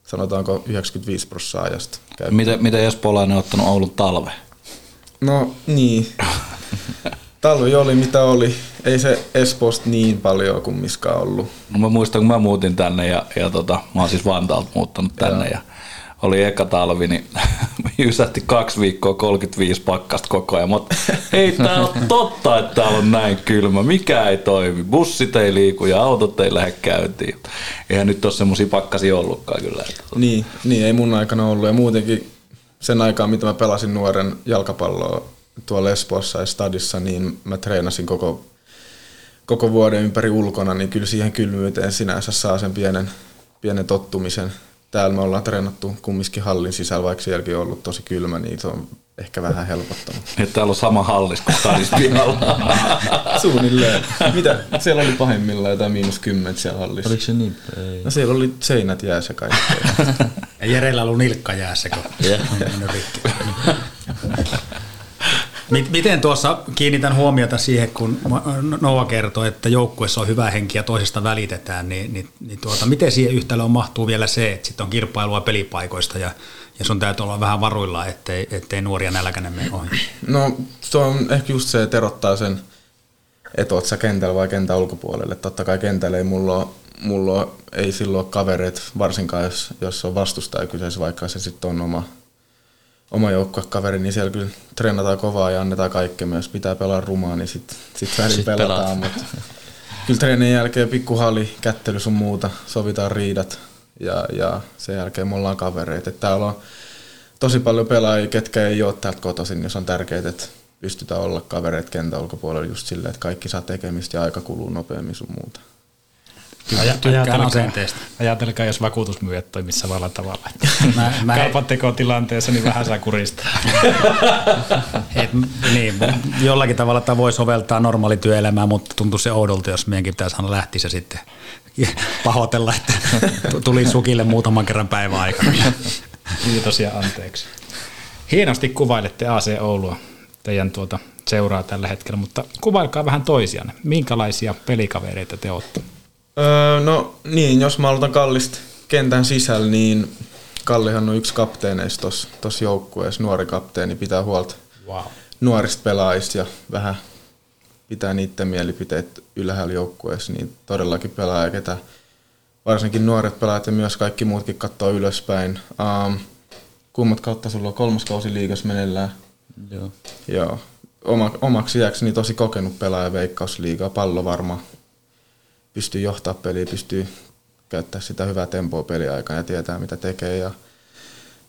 sanotaanko 95 prosenttia ajasta. käynyt. Miten, miten Espoolainen on ottanut Oulun talve? No niin. Talvi oli mitä oli. Ei se Espoosta niin paljon kuin miskaan ollut. No mä muistan, kun mä muutin tänne ja, ja tota, mä oon siis Vantaalta muuttanut tänne ja, ja oli eka talvi, niin jysähti kaksi viikkoa 35 pakkasta koko ajan. Mutta ei tää ole totta, että täällä on näin kylmä. Mikä ei toimi. Bussit ei liiku ja autot ei lähde käyntiin. Eihän nyt ole semmosia pakkasia ollutkaan kyllä. Niin, niin, ei mun aikana ollut. Ja muutenkin sen aikaa, mitä mä pelasin nuoren jalkapalloa tuolla Espoossa ja stadissa, niin mä treenasin koko, koko vuoden ympäri ulkona, niin kyllä siihen kylmyyteen sinänsä saa sen pienen, pienen tottumisen. Täällä me ollaan treenattu kumminkin hallin sisällä, vaikka sielläkin on ollut tosi kylmä, niin se on ehkä vähän helpottanut. Että täällä on sama hallis kuin stadissa pihalla. Suunnilleen. Mitä? Siellä oli pahimmillaan jotain miinus kymmentä siellä hallissa. Oliko se niin? Ei. No siellä oli seinät jäässä kaikki. Ja Jerellä ollut nilkka jäässä, kun Joo. on mennyt rikki. Mi- Miten tuossa kiinnitän huomiota siihen, kun Noa kertoi, että joukkueessa on hyvä henki ja toisesta välitetään, niin, niin, niin tuota, miten siihen yhtälöön mahtuu vielä se, että sitten on kilpailua pelipaikoista ja, ja sun täytyy olla vähän varuilla, ettei, ettei nuoria nälkäinen mene ohi. No se on ehkä just se, että erottaa sen, että oot sä kentällä vai kentän ulkopuolelle. Totta kai kentällä ei mulla ole, mulla ei silloin ole kavereita, varsinkaan jos, jos on vastustaja kyseessä, vaikka se sitten on oma, oma joukkuekaveri, niin siellä kyllä treenataan kovaa ja annetaan kaikkea. Jos pitää pelaa rumaa, niin sitten sit välillä Sit pelataan. Mutta kyllä treenin jälkeen pikkuhalli, kättely sun muuta, sovitaan riidat ja, ja sen jälkeen me ollaan kavereita. Et täällä on tosi paljon pelaajia, ketkä ei ole täältä kotoisin, niin se on tärkeää, että pystytään olla kavereita kentän ulkopuolella just silleen, että kaikki saa tekemistä ja aika kuluu nopeammin sun muuta. Tykkään ajatelkaa- asenteesta. Ajatelkaa, jos vakuutusmyyjät toimisi samalla tavalla. Mä- mä- Kaupan tekotilanteessa niin vähän saa kuristaa. Et, niin, jollakin tavalla tämä voi soveltaa normaali työelämää, mutta tuntuu se oudolta, jos meidänkin pitäisi aina lähtisi ja sitten pahoitella, että tuli sukille muutaman kerran päivän aikana. Kiitos ja anteeksi. Hienosti kuvailette AC Oulua, teidän tuota seuraa tällä hetkellä, mutta kuvailkaa vähän toisianne. Minkälaisia pelikavereita te olette? Öö, no niin, jos mä aloitan Kallista kentän sisällä, niin Kallihan on yksi kapteeneista tuossa joukkueessa, nuori kapteeni, pitää huolta Wow. nuorista pelaajista ja vähän pitää niiden mielipiteet ylhäällä joukkueessa, niin todellakin pelaaja, ketä varsinkin nuoret pelaajat ja myös kaikki muutkin katsoo ylöspäin. Um, kummat kautta sulla on kolmas kausi liigassa meneillään? Joo. Joo. Oma, omaksi iäkseni tosi kokenut pelaaja veikkausliigaa, pallo varma. Pystyy johtaa peliä, pystyy käyttää sitä hyvää tempoa peliaikaa ja tietää mitä tekee. Ja,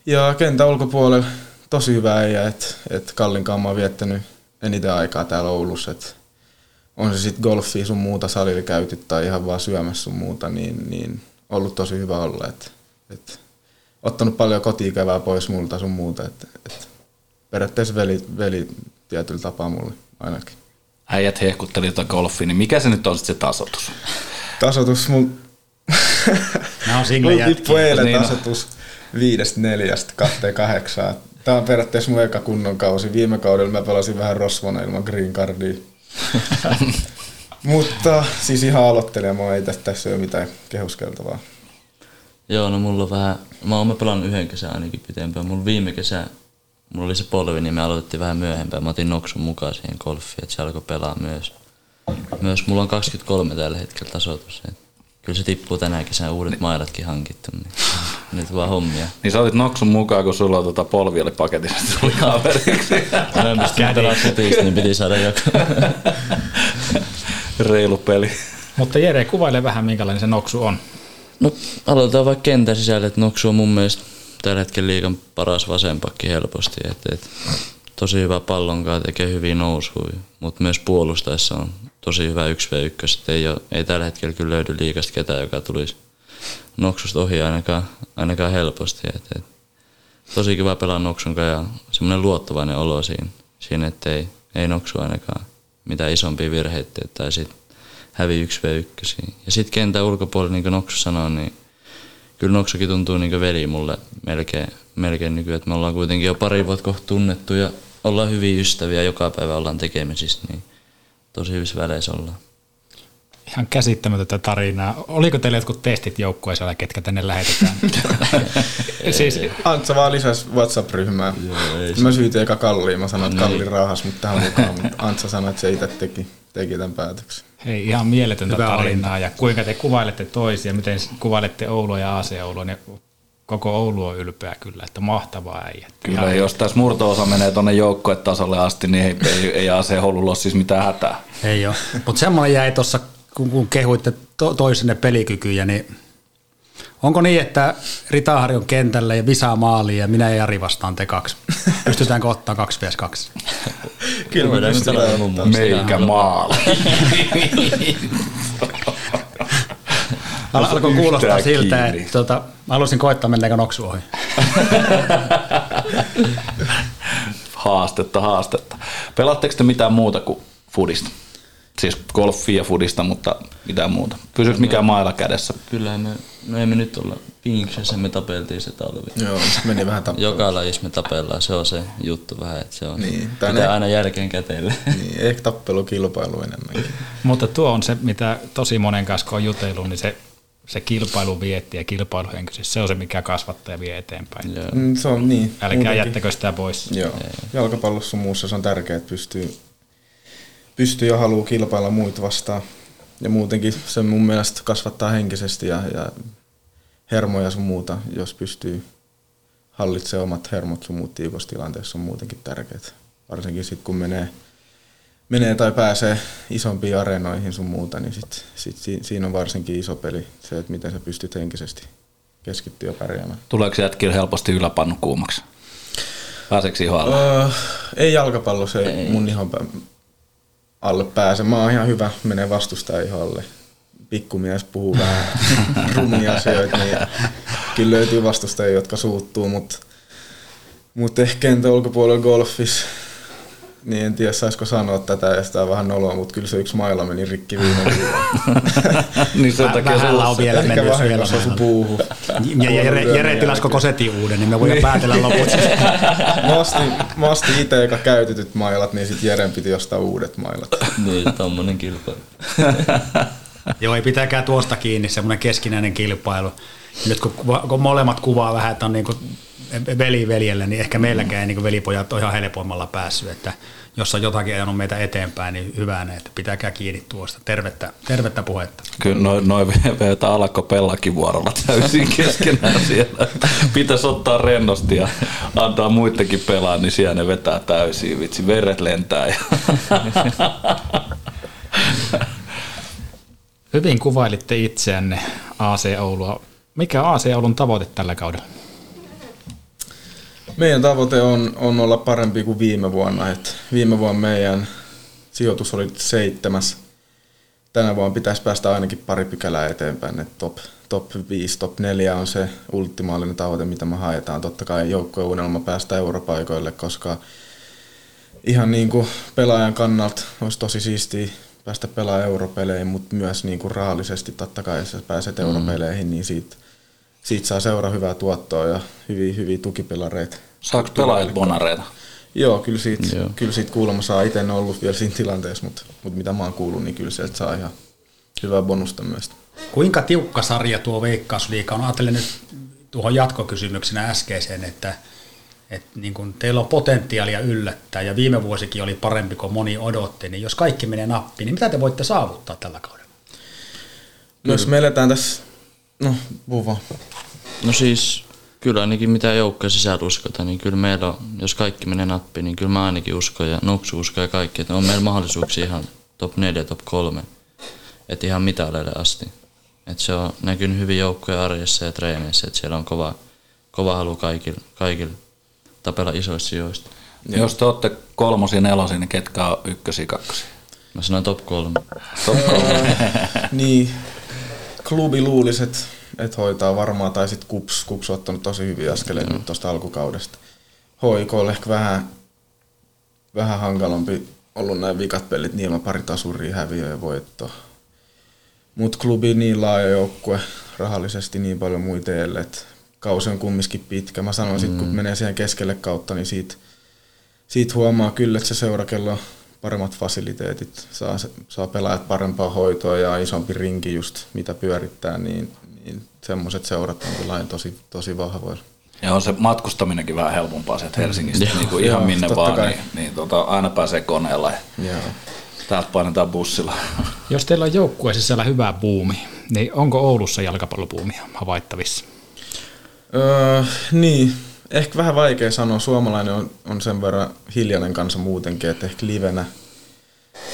ja kentän ulkopuolella tosi hyvä äijä, että et Kallin kanssa viettänyt eniten aikaa täällä Oulussa. Et on se sitten golfia sun muuta salilla käyty tai ihan vaan syömässä sun muuta, niin, niin ollut tosi hyvä olla. Et, et, ottanut paljon kotiikävää pois multa sun muuta. Et, et, periaatteessa veli, veli tietyllä tapaa mulle ainakin. Äijät hehkutteli jotain golfia, niin mikä se nyt on sitten se tasotus? Tasotus mun... Nämä on single tippui eilen Niin tasotus viidestä neljästä kahteen kahdeksaan. Tämä on periaatteessa mun eka kunnon kausi. Viime kaudella mä pelasin vähän rosvona ilman green cardia. Mutta siis ihan aloittelija, mä ei tässä, tässä ole mitään kehuskeltavaa. Joo, no mulla on vähän, mä oon pelannut yhden kesän ainakin pitempään. Mulla viime kesä, mulla oli se polvi, niin me aloitettiin vähän myöhempään. Mä otin Noksun mukaan siihen golfiin, että se alkoi pelaa myös. Myös mulla on 23 tällä hetkellä tasoitus. et kyllä se tippuu tänä kesänä uudet mailatkin hankittu, niin nyt vaan hommia. Niin sä olit Noksun mukaan, kun sulla on tota polvi oli paketissa, tuli kaveriksi. Mä en pysty pelaamaan futista, niin piti saada joku. Reilu peli. Mutta Jere, kuvaile vähän minkälainen se noksu on. No aloitetaan vaikka kentän sisällä, että Noksu on mun mielestä tällä hetkellä liikan paras vasenpakki helposti. Et, et, tosi hyvä pallonkaan, tekee hyviä nousuja, mutta myös puolustaessa on tosi hyvä 1v1. Ei, ole, ei tällä hetkellä kyllä löydy liikasta ketään, joka tulisi Noksusta ohi ainakaan, ainakaan helposti. Et, et, tosi kiva pelaa Noksun ja semmoinen luottavainen olo siinä, siinä että ei, Noksu ainakaan mitään isompia virheitä tai sit hävi 1v1. Ja sitten kentän ulkopuolella, niin kuin Noksu sanoi, niin kyllä Noksukin tuntuu niin veli mulle melkein, melkein nykyään, että me ollaan kuitenkin jo pari vuotta kohta tunnettu ja ollaan hyviä ystäviä, joka päivä ollaan tekemisissä, niin tosi hyvissä väleissä ollaan. Ihan käsittämätöntä tarinaa. Oliko teillä jotkut testit joukkueessa, ketkä tänne lähetetään? siis... Antsa vaan lisäsi WhatsApp-ryhmää. Mä syytin eka Kalliin, mä sanoin, että Kalli rahas mut tähän mukaan, mutta Antsa sanoi, että se itse teki, teki tämän päätöksen. Hei, ihan mieletöntä Hyvä tarinaa. Oli. Ja kuinka te kuvailette toisia, miten kuvailette Oulua ja AC Oulua, niin koko Oulu on ylpeä kyllä, että mahtavaa äijä. Kyllä, ihan jos tässä murto-osa menee tuonne joukkuetasolle asti, niin ei, ei, ei AC Oululla ole siis mitään hätää. Ei ole, mutta semmoinen jäi tuossa, kun, kun kehuitte to, toisenne pelikykyjä, niin Onko niin, että Ritahari on kentällä ja Visa maaliin ja minä ja Jari vastaan te kaksi? Pystytäänkö ottaa 2 vs 2? Kyllä me pystytään. Meikä maali. Alkoi kuulostaa siltä, että tuota, mä haluaisin koittaa mennäänkö noksu ohi. haastetta, haastetta. Pelaatteko te mitään muuta kuin fudista? Siis golfia ja fudista, mutta mitään muuta. Pysyykö mikään mailla kädessä? Kyllä me, no emme nyt olla Pinksessä, me tapeltiin se talvi. Joo, meni vähän tappeluun. Joka lajissa me tapellaan, se on se juttu vähän, että se on, niin, pitää ne... aina jälkeen käteille. Niin, ehkä tappelukilpailu enemmänkin. mutta tuo on se, mitä tosi monen kanssa on jutellut, niin se se kilpailu vietti ja kilpailuhenkisyys, se on se, mikä kasvattaa ja vie eteenpäin. Joo. Mm, se on niin. Älkää muutenkin. jättäkö sitä pois. Joo. Jalkapallossa muussa se on tärkeää, että pystyy, pystyy ja haluaa kilpailla muita vastaan. Ja muutenkin se mun mielestä kasvattaa henkisesti ja, ja hermoja sun muuta, jos pystyy hallitsemaan omat hermot sun muut tilanteessa on muutenkin tärkeää. Varsinkin sitten kun menee menee tai pääsee isompiin areenoihin sun muuta, niin sit, sit siinä on varsinkin iso peli se, että miten sä pystyt henkisesti keskittyä ja pärjäämään. Tuleeko jätkillä helposti yläpannu kuumaksi? Pääseekö ihan öö, Ei jalkapallossa, ei, ei. mun ihon alle pääse. Mä oon ihan hyvä, menee vastustajan iholle. Pikkumies puhuu vähän rumia asioita, niin kyllä löytyy vastustajia, jotka suuttuu, mutta mut ehkä entä ulkopuolella golfissa niin en tiedä, saisiko sanoa tätä, ja sitä on vähän noloa, mutta kyllä se yksi maila meni rikki viime Niin sen takia se on vielä mennyt vielä se puuhu. Ja Jere, Jere tilas koko setin uuden, niin me voidaan niin. päätellä loput. mä ostin, mä ostin itse eka käytetyt mailat, niin sitten Jeren piti ostaa uudet mailat. niin, tommonen kilpailu. Joo, ei pitäkää tuosta kiinni, semmoinen keskinäinen kilpailu. Nyt kun, kun molemmat kuvaa vähän, että on niin kuin veli veljelle, niin ehkä meilläkään ei niin velipojat ole ihan helpoimmalla päässyt, että jos on jotakin ajanut meitä eteenpäin, niin hyvää että pitäkää kiinni tuosta. Tervettä, tervettä puhetta. Kyllä noin noi vetää alakko pellakin vuorolla täysin keskenään siellä. Pitäisi ottaa rennosti ja antaa muidenkin pelaa, niin siellä ne vetää täysin. Vitsi, veret lentää. Ja Hyvin kuvailitte itseänne AC Oulua. Mikä on AC Oulun tavoite tällä kaudella? Meidän tavoite on, on olla parempi kuin viime vuonna. Et viime vuonna meidän sijoitus oli seitsemäs. Tänä vuonna pitäisi päästä ainakin pari pykälää eteenpäin. Et top, top 5, top 4 on se ultimaalinen tavoite, mitä me haetaan. Totta kai joukkojen unelma päästä europaikoille, koska ihan niin kuin pelaajan kannalta olisi tosi siistiä päästä pelaamaan europeleihin, mutta myös niin kuin rahallisesti totta kai, jos pääset mm. europeleihin, niin siitä, siitä saa seuraa hyvää tuottoa ja hyviä, hyviä tukipilareita. Saako pelaajat bonareita? Joo, kyllä siitä, Joo. Kyllä siitä kuulemma saa. Itse en ollut vielä siinä tilanteessa, mutta, mutta mitä mä oon kuullut, niin kyllä sieltä saa ihan hyvää bonusta myös. Kuinka tiukka sarja tuo Veikkausliika on? Ajattelen nyt tuohon jatkokysymyksenä äskeiseen, että, että niin kun teillä on potentiaalia yllättää ja viime vuosikin oli parempi kuin moni odotti, niin jos kaikki menee nappiin, niin mitä te voitte saavuttaa tällä kaudella? No, jos me eletään tässä, no puhu vaan. No siis kyllä ainakin mitä joukkojen sisällä uskotaan, niin kyllä meillä on, jos kaikki menee nappiin, niin kyllä mä ainakin uskon ja Nuksu uskoo ja kaikki, että on meillä mahdollisuuksia ihan top 4, top 3, että ihan mitaleille asti. Että se on näkynyt hyvin joukkojen arjessa ja treeneissä, että siellä on kova, kova halu kaikille, kaikille tapella isoista sijoista. Ja jos te olette kolmosia, nelosia, niin ketkä on ykkösiä, kakkosia? Mä sanoin top 3. Top kolme. Niin, klubi luulisi, että et hoitaa varmaan, tai sitten Kups, Kups on ottanut tosi hyviä askeleita nyt tuosta alkukaudesta. HIK on ehkä vähän, vähän hankalampi ollut näin vikat pelit, niillä on pari tasuria, häviö ja voitto. Mutta klubi niin laaja joukkue, rahallisesti niin paljon muita että kausi on kumminkin pitkä. Mä sanoisin, mm. kun menee siihen keskelle kautta, niin siitä, siitä huomaa kyllä, että se seura, kello on paremmat fasiliteetit, saa, saa pelaajat parempaa hoitoa ja isompi rinki just mitä pyörittää, niin, niin semmoiset seurat on kyllä tosi, tosi vahvoilla. Ja on se matkustaminenkin vähän helpompaa sieltä Helsingistä, Joo. niin kuin ihan Joo, minne vaan, kai. niin, niin tota, aina pääsee koneella ja Joo. täältä painetaan bussilla. Jos teillä on joukkueen sisällä hyvä buumi, niin onko Oulussa jalkapallobuumia havaittavissa? Öö, niin, ehkä vähän vaikea sanoa. Suomalainen on, on sen verran hiljainen kanssa muutenkin, että ehkä livenä,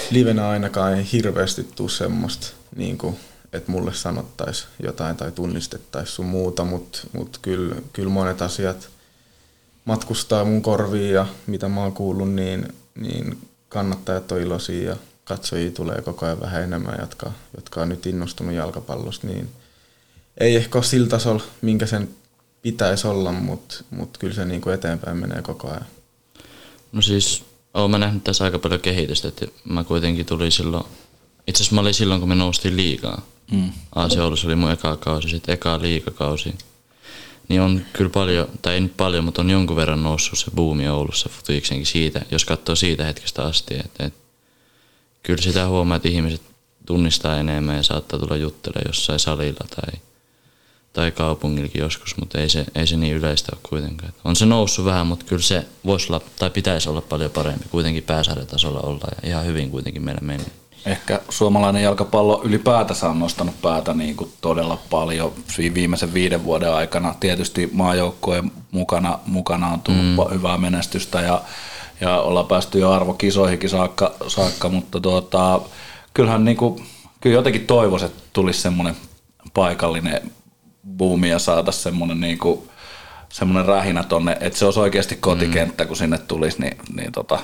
livenä ainakaan ei hirveästi tule semmoista, niin kuin, että mulle sanottaisiin jotain tai tunnistettaisiin sun muuta, mutta mut kyllä, kyllä monet asiat matkustaa mun korviin ja mitä mä oon kuullut, niin, niin kannattajat on iloisia ja katsojia tulee koko ajan vähän enemmän, jotka, jotka on nyt innostunut jalkapallosta, niin ei ehkä ole sillä tasolla, minkä sen pitäisi olla, mutta mut kyllä se niinku eteenpäin menee koko ajan. No siis, oon mä nähnyt tässä aika paljon kehitystä, että mä kuitenkin tulin silloin, itse asiassa mä olin silloin, kun me noustiin liikaa. Mm. AC oli mun eka kausi, sitten eka liikakausi. Niin on kyllä paljon, tai ei nyt paljon, mutta on jonkun verran noussut se buumi Oulussa futiksenkin siitä, jos katsoo siitä hetkestä asti. Että, että kyllä sitä huomaa, että ihmiset tunnistaa enemmän ja saattaa tulla juttelemaan jossain salilla tai, tai kaupungillakin joskus, mutta ei se, ei se niin yleistä ole kuitenkaan. On se noussut vähän, mutta kyllä se voisi olla, tai pitäisi olla paljon parempi. Kuitenkin pääsarjatasolla olla ja ihan hyvin kuitenkin meillä meni. Ehkä suomalainen jalkapallo ylipäätänsä on nostanut päätä niin kuin todella paljon vi- viimeisen viiden vuoden aikana. Tietysti maajoukkojen mukana, mukana on tullut mm. hyvää menestystä ja, ja ollaan päästy jo arvokisoihinkin saakka, saakka mutta tuota, kyllähän niin kuin, kyllä jotenkin toivoisi, että tulisi semmoinen paikallinen buumi ja saataisiin semmoinen niin kuin, semmoinen rähinä tonne, että se olisi oikeasti kotikenttä, kun sinne tulisi, niin, niin tota,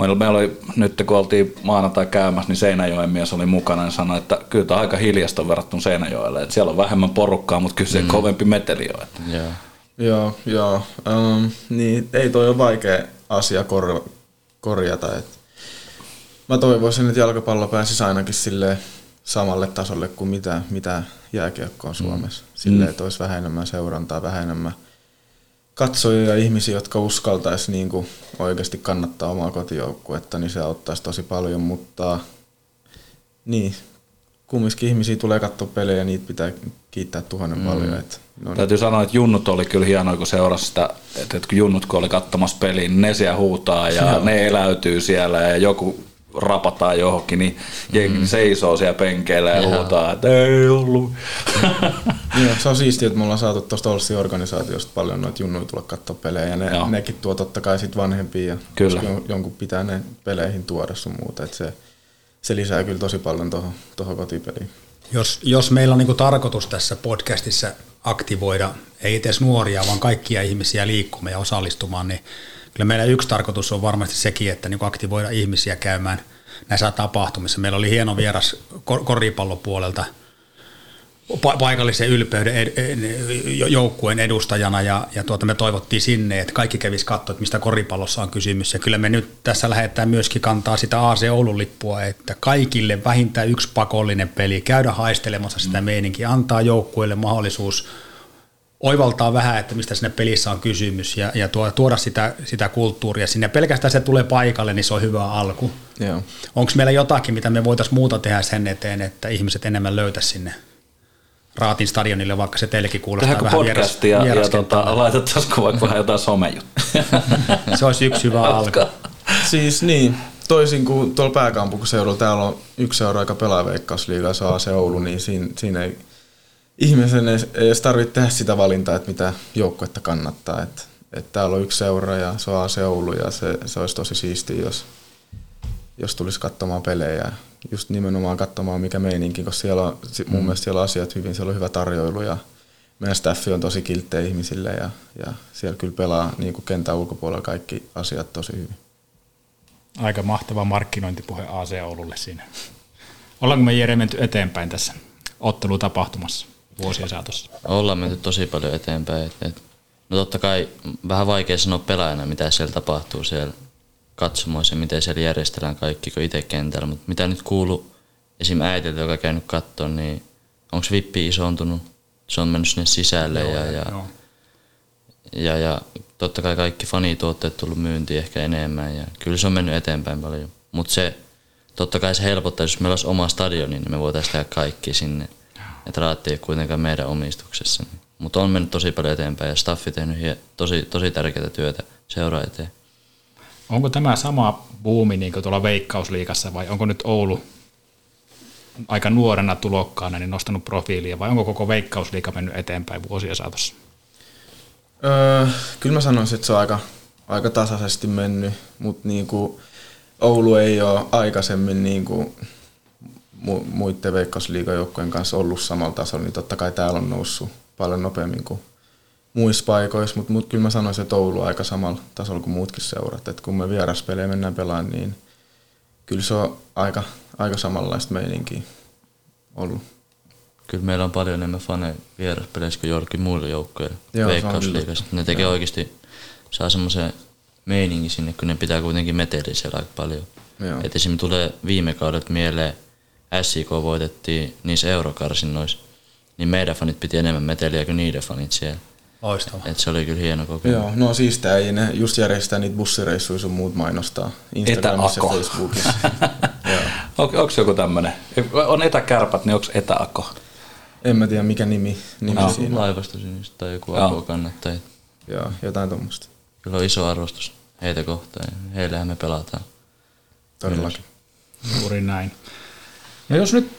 Meillä, meillä oli nyt, kun oltiin maanantai käymässä, niin Seinäjoen mies oli mukana ja sanoi, että kyllä tämä on aika hiljasta verrattuna Seinäjoelle. Että siellä on vähemmän porukkaa, mutta kyllä se mm. kovempi meteli on. Että. Joo. Joo, joo. Um, niin ei toi ole vaikea asia kor- korjata. Et mä toivoisin, että jalkapallo pääsisi ainakin sille samalle tasolle kuin mitä, mitä jääkiekko on Suomessa. Silleen, Mm. että olisi vähän enemmän seurantaa, vähän enemmän katsojia ja ihmisiä, jotka uskaltaisi niin kuin oikeasti kannattaa omaa kotijoukkuetta, niin se auttaisi tosi paljon, mutta niin, kumminkin ihmisiä tulee katsoa pelejä ja niitä pitää kiittää tuhannen mm. paljon. Että ne on Täytyy sanoa, että junnut oli kyllä hienoa, kun seurasi sitä, että kun junnut kun oli katsomassa peliin, niin ne siellä huutaa ja Joo. ne eläytyy siellä ja joku rapataan johonkin, niin jengi mm. seisoo siellä penkeillä ja huutaa, että ei ollut. Joo, se on siistiä, että me ollaan saatu tuosta Olssin organisaatiosta paljon noita junnuja tulla katsoa pelejä ja ne, Joo. nekin tuo totta kai sit vanhempia ja Kyllä. jonkun pitää ne peleihin tuoda sun muuta, että se, se lisää kyllä tosi paljon tuohon toho kotipeliin. Jos, jos meillä on niin tarkoitus tässä podcastissa aktivoida, ei edes nuoria, vaan kaikkia ihmisiä liikkumaan ja osallistumaan, niin kyllä meillä yksi tarkoitus on varmasti sekin, että niin aktivoida ihmisiä käymään näissä tapahtumissa. Meillä oli hieno vieras kor- koripallopuolelta pa- paikallisen ylpeyden ed- ed- jo- joukkueen edustajana ja, ja tuota, me toivottiin sinne, että kaikki kävisi katsoa, että mistä koripallossa on kysymys. Ja kyllä me nyt tässä lähdetään myöskin kantaa sitä AC Oulun lippua, että kaikille vähintään yksi pakollinen peli, käydä haistelemassa sitä meininkiä, antaa joukkueelle mahdollisuus oivaltaa vähän, että mistä siinä pelissä on kysymys ja, ja tuo, tuoda sitä, sitä kulttuuria sinne. Pelkästään se tulee paikalle, niin se on hyvä alku. Onko meillä jotakin, mitä me voitaisiin muuta tehdä sen eteen, että ihmiset enemmän löytäisi sinne Raatin stadionille, vaikka se teillekin kuulostaa Tehdäänkö vähän podcastia ja, ja vieraskentältä. tota, laitettaisiko vaikka vähän jotain somejuttuja? Se olisi yksi hyvä alku. Siis niin, toisin kuin tuolla pääkaupunkiseudulla, täällä on yksi seura, joka pelaa veikkausliigaa, se on se Oulu, niin siinä, siinä ei ihmisen ei, ei edes tarvitse tehdä sitä valintaa, että mitä joukkuetta kannattaa. Että, että täällä on yksi seura ja se on se Oulu ja se, se olisi tosi siistiä, jos, jos tulisi katsomaan pelejä. Just nimenomaan katsomaan mikä meininki, koska siellä on, mun mm. mielestä siellä on asiat hyvin, siellä on hyvä tarjoilu ja meidän staffi on tosi kilttejä ihmisille ja, ja siellä kyllä pelaa niin kuin kentän ulkopuolella kaikki asiat tosi hyvin. Aika mahtava markkinointipuhe AC Oululle siinä. Ollaanko me Jere menty eteenpäin tässä ottelutapahtumassa vuosien saatossa? Ollaan menty tosi paljon eteenpäin. Et, et, no totta kai vähän vaikea sanoa pelaajana, mitä siellä tapahtuu siellä katsomoissa, miten siellä järjestellään kaikki, kun itse kentällä. Mutta mitä nyt kuuluu esim. äitiltä, joka on käynyt kattoon, niin onko vippi isontunut? Se on mennyt sinne sisälle joo, ja, ja, joo. ja, ja totta kai kaikki fanituotteet tullut myyntiin ehkä enemmän ja kyllä se on mennyt eteenpäin paljon. Mutta se, totta kai se helpottaa, jos meillä olisi oma stadioni, niin me voitaisiin tehdä kaikki sinne. Että raatti ei kuitenkaan meidän omistuksessa. Mutta on mennyt tosi paljon eteenpäin ja staffi tehnyt tosi, tosi tärkeää työtä seuraa eteen. Onko tämä sama buumi niin kuin tuolla Veikkausliikassa vai onko nyt Oulu aika nuorena tulokkaana niin nostanut profiilia vai onko koko Veikkausliika mennyt eteenpäin vuosia saatossa? Öö, kyllä mä sanoisin, että se on aika, aika tasaisesti mennyt, mutta niin kuin Oulu ei ole aikaisemmin niin kuin mu- muiden veikkausliigajoukkojen kanssa ollut samalla tasolla, niin totta kai täällä on noussut paljon nopeammin kuin muissa paikoissa, mutta mut kyllä mä sanoisin, että Oulu aika samalla tasolla kuin muutkin seurat. Et kun me vieraspelejä mennään pelaamaan, niin kyllä se on aika, aika samanlaista meininkiä ollut. Kyllä meillä on paljon enemmän faneja vieraspeleissä kuin joillekin muille joukkoille veikkausliigassa. Ne tekee Joo. oikeasti, saa semmoisen meiningin sinne, kun ne pitää kuitenkin meteliä siellä aika paljon. Joo. Et esimerkiksi tulee viime kaudet mieleen, SIK voitettiin niissä eurokarsinnoissa, niin meidän fanit piti enemmän meteliä kuin niiden fanit siellä. Loistavaa. Et se oli kyllä hieno kokemus. Joo, no siis tää ei ne just järjestää niitä bussireissuja sun muut mainostaa Instagramissa ja Facebookissa. On, onko joku tämmönen? On etäkärpät, niin onko etäako? En mä tiedä mikä nimi, nimi no, siinä. Laivastusynistä tai joku ako kannattaja. Joo, jotain tuommoista. Kyllä on iso arvostus heitä kohtaan ja heillähän me pelataan. Todellakin. Juuri näin. Ja jos nyt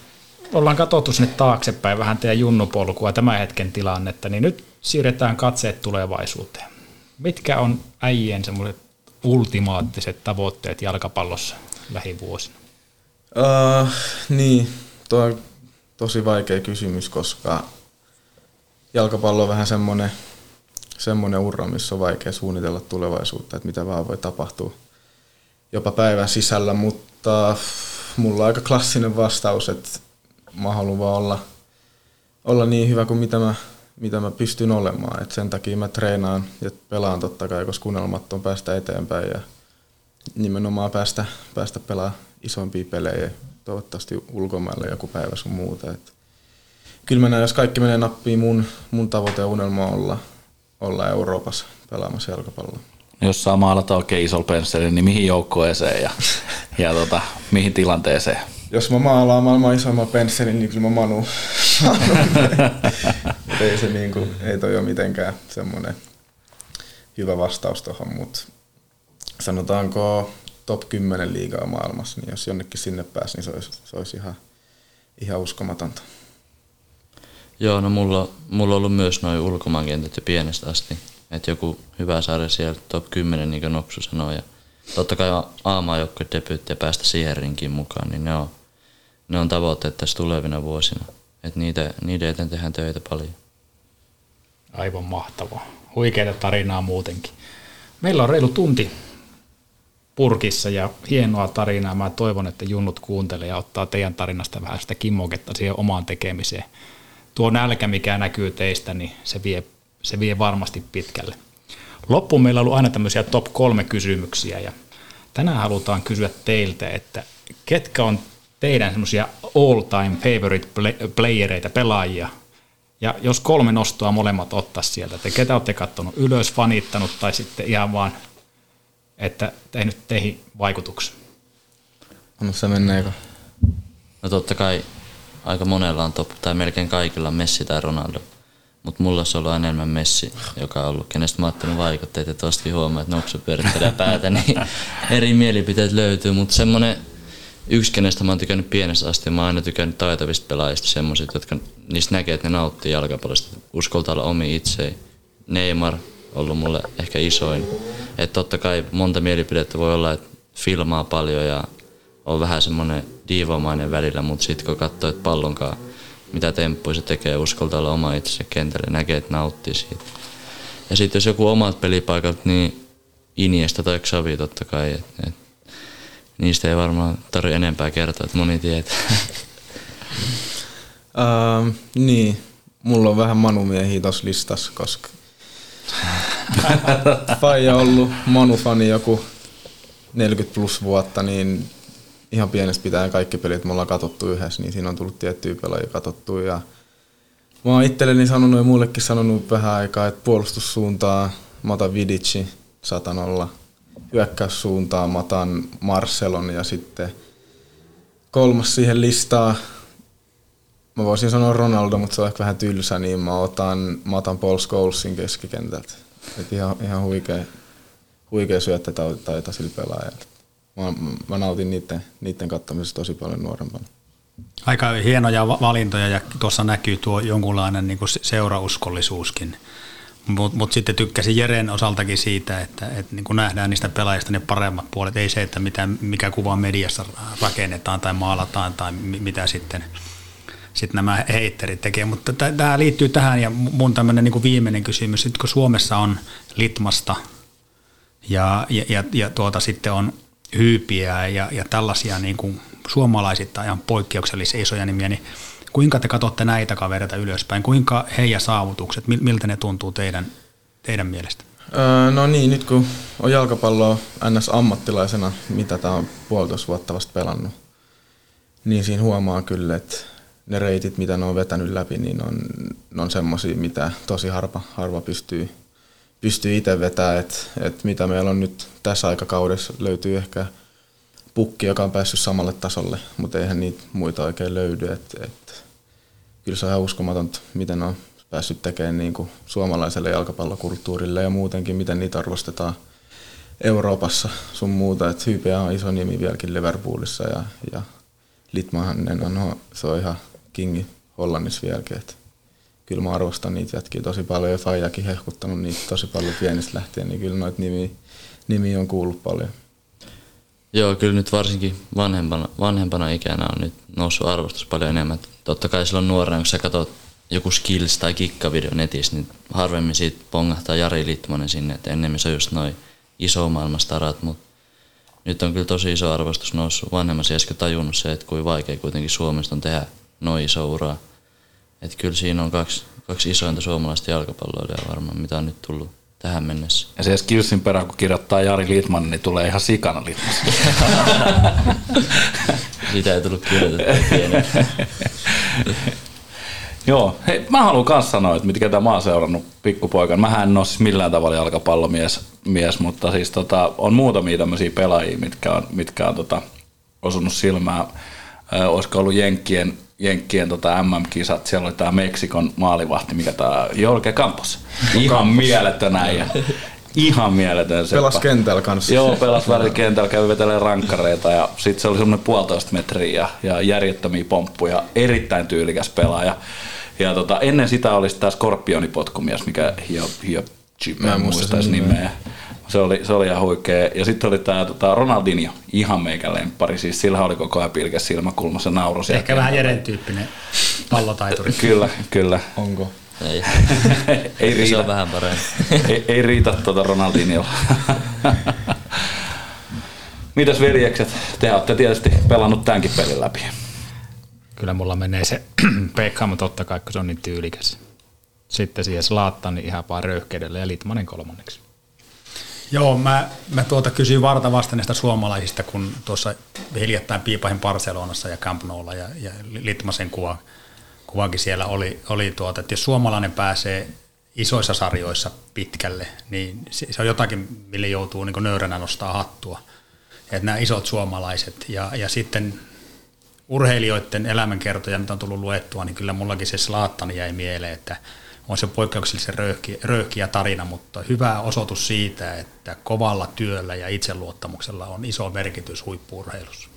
ollaan katsottu sinne taaksepäin vähän teidän junnupolkua, tämän hetken tilannetta, niin nyt siirretään katseet tulevaisuuteen. Mitkä on äijien semmoiset ultimaattiset tavoitteet jalkapallossa lähivuosina? Uh, niin, tuo on tosi vaikea kysymys, koska jalkapallo on vähän semmoinen, semmoinen ura, missä on vaikea suunnitella tulevaisuutta, että mitä vaan voi tapahtua jopa päivän sisällä, mutta mulla on aika klassinen vastaus, että mä haluan vaan olla, olla niin hyvä kuin mitä mä, mitä mä pystyn olemaan. Et sen takia mä treenaan ja pelaan totta kai, koska unelmat on päästä eteenpäin ja nimenomaan päästä, päästä pelaamaan isompia pelejä, toivottavasti ulkomaille joku päivä sun muuta. Et kyllä mä näen, jos kaikki menee nappiin, mun, mun tavoite ja unelma on olla, olla Euroopassa pelaamassa jalkapalloa. Jos saa maalata oikein isolla pensselillä, niin mihin joukkueeseen ja, ja tota, mihin tilanteeseen? Jos mä maalaan maailman isoimman pensselin, niin kyllä mä manu. ei se niin kuin, ei toi ole mitenkään semmoinen hyvä vastaus tuohon, mutta sanotaanko top 10 liigaa maailmassa, niin jos jonnekin sinne pääsi, niin se olisi, se olisi ihan, ihan uskomatonta. Joo, no mulla, mulla on ollut myös noin ulkomaankentät jo pienestä asti. Että joku hyvä sarja siellä top 10, niin kuin Noksu sanoi. Ja totta kai A-maajoukkue debyytti ja päästä siihen rinkiin mukaan, niin ne on, ne on tavoitteet tässä tulevina vuosina. Että niiden eteen tehdään töitä paljon. Aivan mahtavaa. Huikeita tarinaa muutenkin. Meillä on reilu tunti purkissa ja hienoa tarinaa. Mä toivon, että junnut kuuntelee ja ottaa teidän tarinasta vähän sitä kimmoketta siihen omaan tekemiseen. Tuo nälkä, mikä näkyy teistä, niin se vie, se vie varmasti pitkälle. Loppuun meillä on ollut aina tämmöisiä top kolme kysymyksiä ja tänään halutaan kysyä teiltä, että ketkä on teidän semmoisia all time favorite playereita, pelaajia, ja jos kolme nostoa molemmat ottaa sieltä, että ketä olette katsonut ylös, fanittanut tai sitten ihan vaan että tehnyt teihin vaikutuksen? Anna se menneekö? No totta kai aika monella on top, tai melkein kaikilla Messi tai Ronaldo. Mutta mulla on ollut enemmän Messi, joka on ollut, kenestä mä ottanut vaikutteita, että tostakin huomaa, että nopsu pyörittelee päätä, niin eri mielipiteet löytyy, mutta semmonen yksi, kenestä mä oon tykännyt pienestä asti, mä oon aina tykännyt taitavista pelaajista, semmoiset, jotka niistä näkee, että ne nauttii jalkapallosta, uskoltaa olla omi itse. Neymar ollut mulle ehkä isoin. Että totta kai monta mielipidettä voi olla, että filmaa paljon ja on vähän semmoinen diivomainen välillä, mutta sitten kun katsoo, että pallonkaan mitä temppuja se tekee, uskaltaa olla oma itsensä kentälle, näkee, että nauttii siitä. Ja sitten jos joku omat pelipaikat, niin Iniesta tai Xavi totta kai. Et, et, niistä ei varmaan tarvitse enempää kertoa, että moni tietää. Ähm, niin, mulla on vähän manumiehiä tuossa listassa, koska Faija on ollut Manu-fani joku 40 plus vuotta, niin ihan pienestä pitäen kaikki pelit me ollaan katsottu yhdessä, niin siinä on tullut tiettyjä pelaajia katsottu. Ja mä oon itselleni sanonut ja muillekin sanonut vähän aikaa, että puolustussuuntaa mä otan Vidici satanolla, hyökkäyssuuntaan mä otan Marcelon ja sitten kolmas siihen listaa, mä voisin sanoa Ronaldo, mutta se on ehkä vähän tylsä, niin mä otan, mä otan Paul Scholesin keskikentältä. Et ihan, ihan huikea, huikea syöttötaito sillä pelaajalla. Mä, mä nautin niiden, niiden kattamisesta tosi paljon nuorempana. Aika hienoja valintoja ja tuossa näkyy tuo jonkunlainen niin seurauskollisuuskin. Mutta mut sitten tykkäsin Jeren osaltakin siitä, että, että niin nähdään niistä pelaajista ne paremmat puolet. Ei se, että mitä, mikä kuva mediassa rakennetaan tai maalataan tai mitä sitten, sitten nämä heitterit tekee. Mutta tämä liittyy tähän ja mun tämmöinen niin viimeinen kysymys. Sitten kun Suomessa on Litmasta ja, ja, ja, ja tuota, sitten on hyypiä ja, ja tällaisia niin suomalaisittain ihan poikkeuksellisia isoja nimiä, niin kuinka te katsotte näitä kavereita ylöspäin? Kuinka heidän saavutukset, miltä ne tuntuu teidän, teidän mielestä? Öö, no niin, nyt kun on jalkapalloa ns. ammattilaisena, mitä tämä on puolitoista vuotta vasta pelannut, niin siinä huomaa kyllä, että ne reitit, mitä ne on vetänyt läpi, niin on, on semmoisia, mitä tosi harva, harva pystyy pystyy itse vetämään, että, että mitä meillä on nyt tässä aikakaudessa löytyy ehkä pukki, joka on päässyt samalle tasolle, mutta eihän niitä muita oikein löydy. Että, että kyllä se on ihan uskomatonta, miten on päässyt tekemään niin kuin suomalaiselle jalkapallokulttuurille ja muutenkin, miten niitä arvostetaan Euroopassa sun muuta. Että Hypeä on iso nimi vieläkin Liverpoolissa ja, ja Litmanen on, se on ihan kingi Hollannissa vieläkin. Että kyllä mä arvostan niitä jätkiä tosi paljon ja Fajakin hehkuttanut niitä tosi paljon pienestä lähtien, niin kyllä noita nimi, nimi on kuullut paljon. Joo, kyllä nyt varsinkin vanhempana, vanhempana ikänä on nyt noussut arvostus paljon enemmän. Totta kai silloin nuorena, kun sä katsot joku skills tai kikkavideo netissä, niin harvemmin siitä pongahtaa Jari Litmanen sinne, että ennemmin se on just noin iso maailmastarat, mutta nyt on kyllä tosi iso arvostus noussut vanhemmassa iässä tajunnut se, että kuin vaikea kuitenkin Suomesta on tehdä noin iso uraa. Että kyllä siinä on kaksi, kaksi isointa suomalaista jalkapalloilijaa varmaan, mitä on nyt tullut tähän mennessä. Ja se skillsin perään, kun kirjoittaa Jari Litman, niin tulee ihan sikana. Sitä ei tullut kirjoitettua Joo, hei, mä haluan myös sanoa, että mitkä tämä oon seurannut pikkupoikan. Mä en ole siis millään tavalla jalkapallomies, mies, mutta siis tota, on muutamia tämmöisiä pelaajia, mitkä on, mitkä on tota, osunut silmään. Olisiko ollut Jenkkien Jenkkien tota MM-kisat, siellä oli tämä Meksikon maalivahti, mikä tämä Jorge Campos. Ihan mieletön äijä. Ihan mieletön. Seppä. Pelas kentällä kanssa. Joo, pelas välillä kentällä, kävi vetelemään rankkareita ja sitten se oli semmoinen puolitoista metriä ja, ja järjettömiä pomppuja. Erittäin tyylikäs pelaaja. Ja tota, ennen sitä olisi tämä skorpionipotkumies, mikä hio, hio, Mä en muista nimeä. nimeä. Se oli, se oli ihan huikea. Ja sitten oli tämä tota Ronaldinho, ihan meikä lemppari. Siis sillä oli koko ajan pilkäs silmäkulmassa nauru. Ehkä vähän Jeren tyyppinen pallotaituri. kyllä, kyllä. Onko? Ei. ei riitä. Se on vähän parempi. ei, ei riitä tuota Ronaldinholla. Mitäs veljekset? Te olette tietysti pelannut tämänkin pelin läpi. Kyllä mulla menee se Beckham totta kai, kun se on niin tyylikäs. Sitten siihen Slaattan niin ihan vaan röyhkeydelle ja Litmanen kolmanneksi. Joo, mä, mä tuota kysyin varta vasta näistä suomalaisista, kun tuossa hiljattain piipahin Barcelonassa ja Camp Noulla ja, ja Litmasen kuva, kuvakin siellä oli, oli tuota, että jos suomalainen pääsee isoissa sarjoissa pitkälle, niin se, se on jotakin, mille joutuu niin nöyränä nostaa hattua. Että nämä isot suomalaiset ja, ja sitten urheilijoiden elämänkertoja, mitä on tullut luettua, niin kyllä mullakin se Slaattani jäi mieleen, että on se poikkeuksellisen röyhki, röyhkiä tarina, mutta hyvä osoitus siitä, että kovalla työllä ja itseluottamuksella on iso merkitys huippuurheilussa.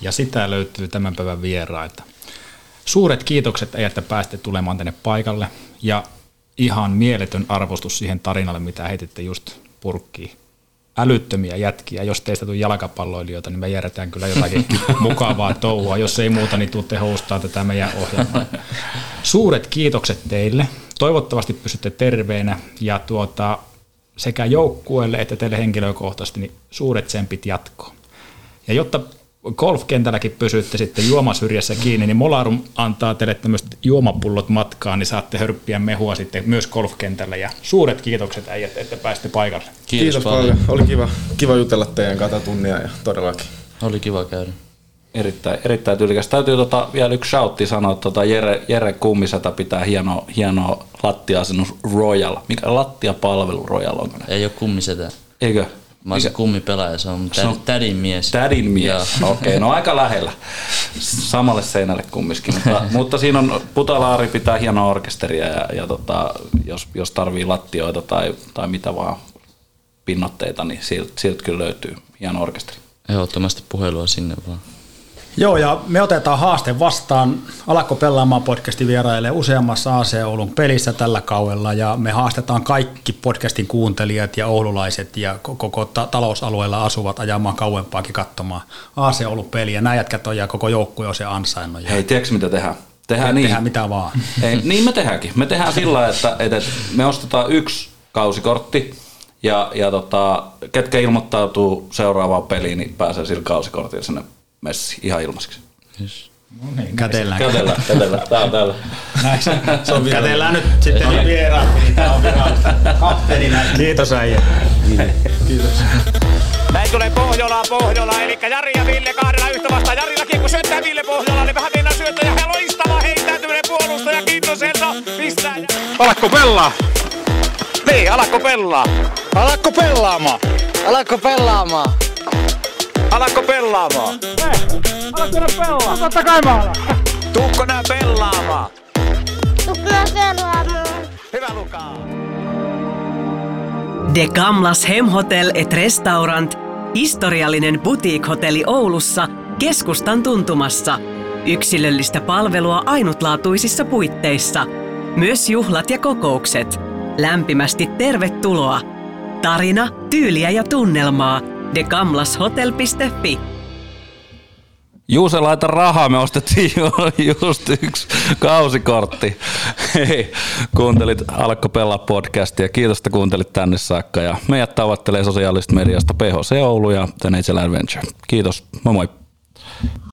Ja sitä löytyy tämän päivän vieraita. Suuret kiitokset, että pääsitte tulemaan tänne paikalle ja ihan mieletön arvostus siihen tarinalle, mitä heititte just purkkiin. Älyttömiä jätkiä. Jos teistä tuli jalkapalloilijoita, niin me järjetään kyllä jotakin mukavaa touhua. Jos ei muuta, niin tuutte hostaa tätä meidän ohjelmaa. Suuret kiitokset teille. Toivottavasti pysytte terveenä ja tuota, sekä joukkueelle että teille henkilökohtaisesti niin suuret tsempit jatkoon. Ja jotta golfkentälläkin pysytte sitten juomasyrjässä kiinni, niin Molarum antaa teille tämmöiset juomapullot matkaan, niin saatte hörppiä mehua sitten myös golfkentällä. Ja suuret kiitokset äijät, että pääsitte paikalle. Kiitos, Kiitos paljon. paljon. Oli kiva, kiva jutella teidän kanssa tunnia ja todellakin. Oli kiva käydä. Erittäin, erittäin tyylikäs. Täytyy tota, vielä yksi shoutti sanoa, että tota Jere, Jere Kummiseta pitää hienoa, hienoa lattia-asennus Royal. Mikä lattiapalvelu Royal on? Ei ole kummisetä. Eikö? Mä oon se kummipelaaja, se on, täd, tädin mies. Tädin mies, okei, okay, no aika lähellä. Samalle seinälle kumminkin, mutta, mutta siinä on Putalaari pitää hienoa orkesteria ja, ja tota, jos, jos tarvii lattioita tai, tai mitä vaan pinnotteita, niin siltä, siltä kyllä löytyy hieno orkesteri. Ehdottomasti puhelua sinne vaan. Joo, ja me otetaan haaste vastaan. Alakko pelaamaan podcasti vierailee useammassa AC Oulun pelissä tällä kaudella, ja me haastetaan kaikki podcastin kuuntelijat ja oululaiset ja koko ta- talousalueella asuvat ajamaan kauempaakin katsomaan AC Oulun peliä. Nämä jätkät on ja koko joukkue on se ansainnut. Hei, tiedätkö mitä tehdään? Tehdään niin. Tehdään mitä vaan. Ei, niin me tehdäänkin. Me tehdään sillä että, että me ostetaan yksi kausikortti, ja, ja tota, ketkä ilmoittautuu seuraavaan peliin, niin pääsee sillä kausikortilla sinne messi ihan ilmaiseksi. Yes. No niin, kätellään. Kätellään, kätellään. Tää on täällä. Näin se, se on kätellään nyt sitten niin vieraat, niin tää on kapteenina. Kiitos äijä. Kiitos. Näin tulee Pohjola, Pohjola, eli Jari ja Ville kahdella yhtä vastaan. Jarillakin kun syöttää Ville Pohjola, niin vähän mennään syöttää ja loistava heittäytyminen puolustaja Kintoselta pistää. Alakko pelaa? Niin, alakko pelaa? Alakko pelaamaan? Alakko pelaamaan? Alatko pelaamaan? Hei, alatko nää pelaa? Totta kai mä alan. Tuukko nää pelaamaan? Tuukko nää pelaamaan? Hyvä Luka. De Gamlas Hemhotel et Restaurant, historiallinen boutique-hotelli Oulussa, keskustan tuntumassa. Yksilöllistä palvelua ainutlaatuisissa puitteissa. Myös juhlat ja kokoukset. Lämpimästi tervetuloa. Tarina, tyyliä ja tunnelmaa – thegamlashotel.fi. Juuse, laita rahaa, me ostettiin just yksi kausikortti. Hei, kuuntelit Alkko Pelaa podcastia. Kiitos, että kuuntelit tänne saakka. Ja meidät tavoittelee sosiaalisesta mediasta PHC Oulu ja The Nature Adventure. Kiitos, moi moi.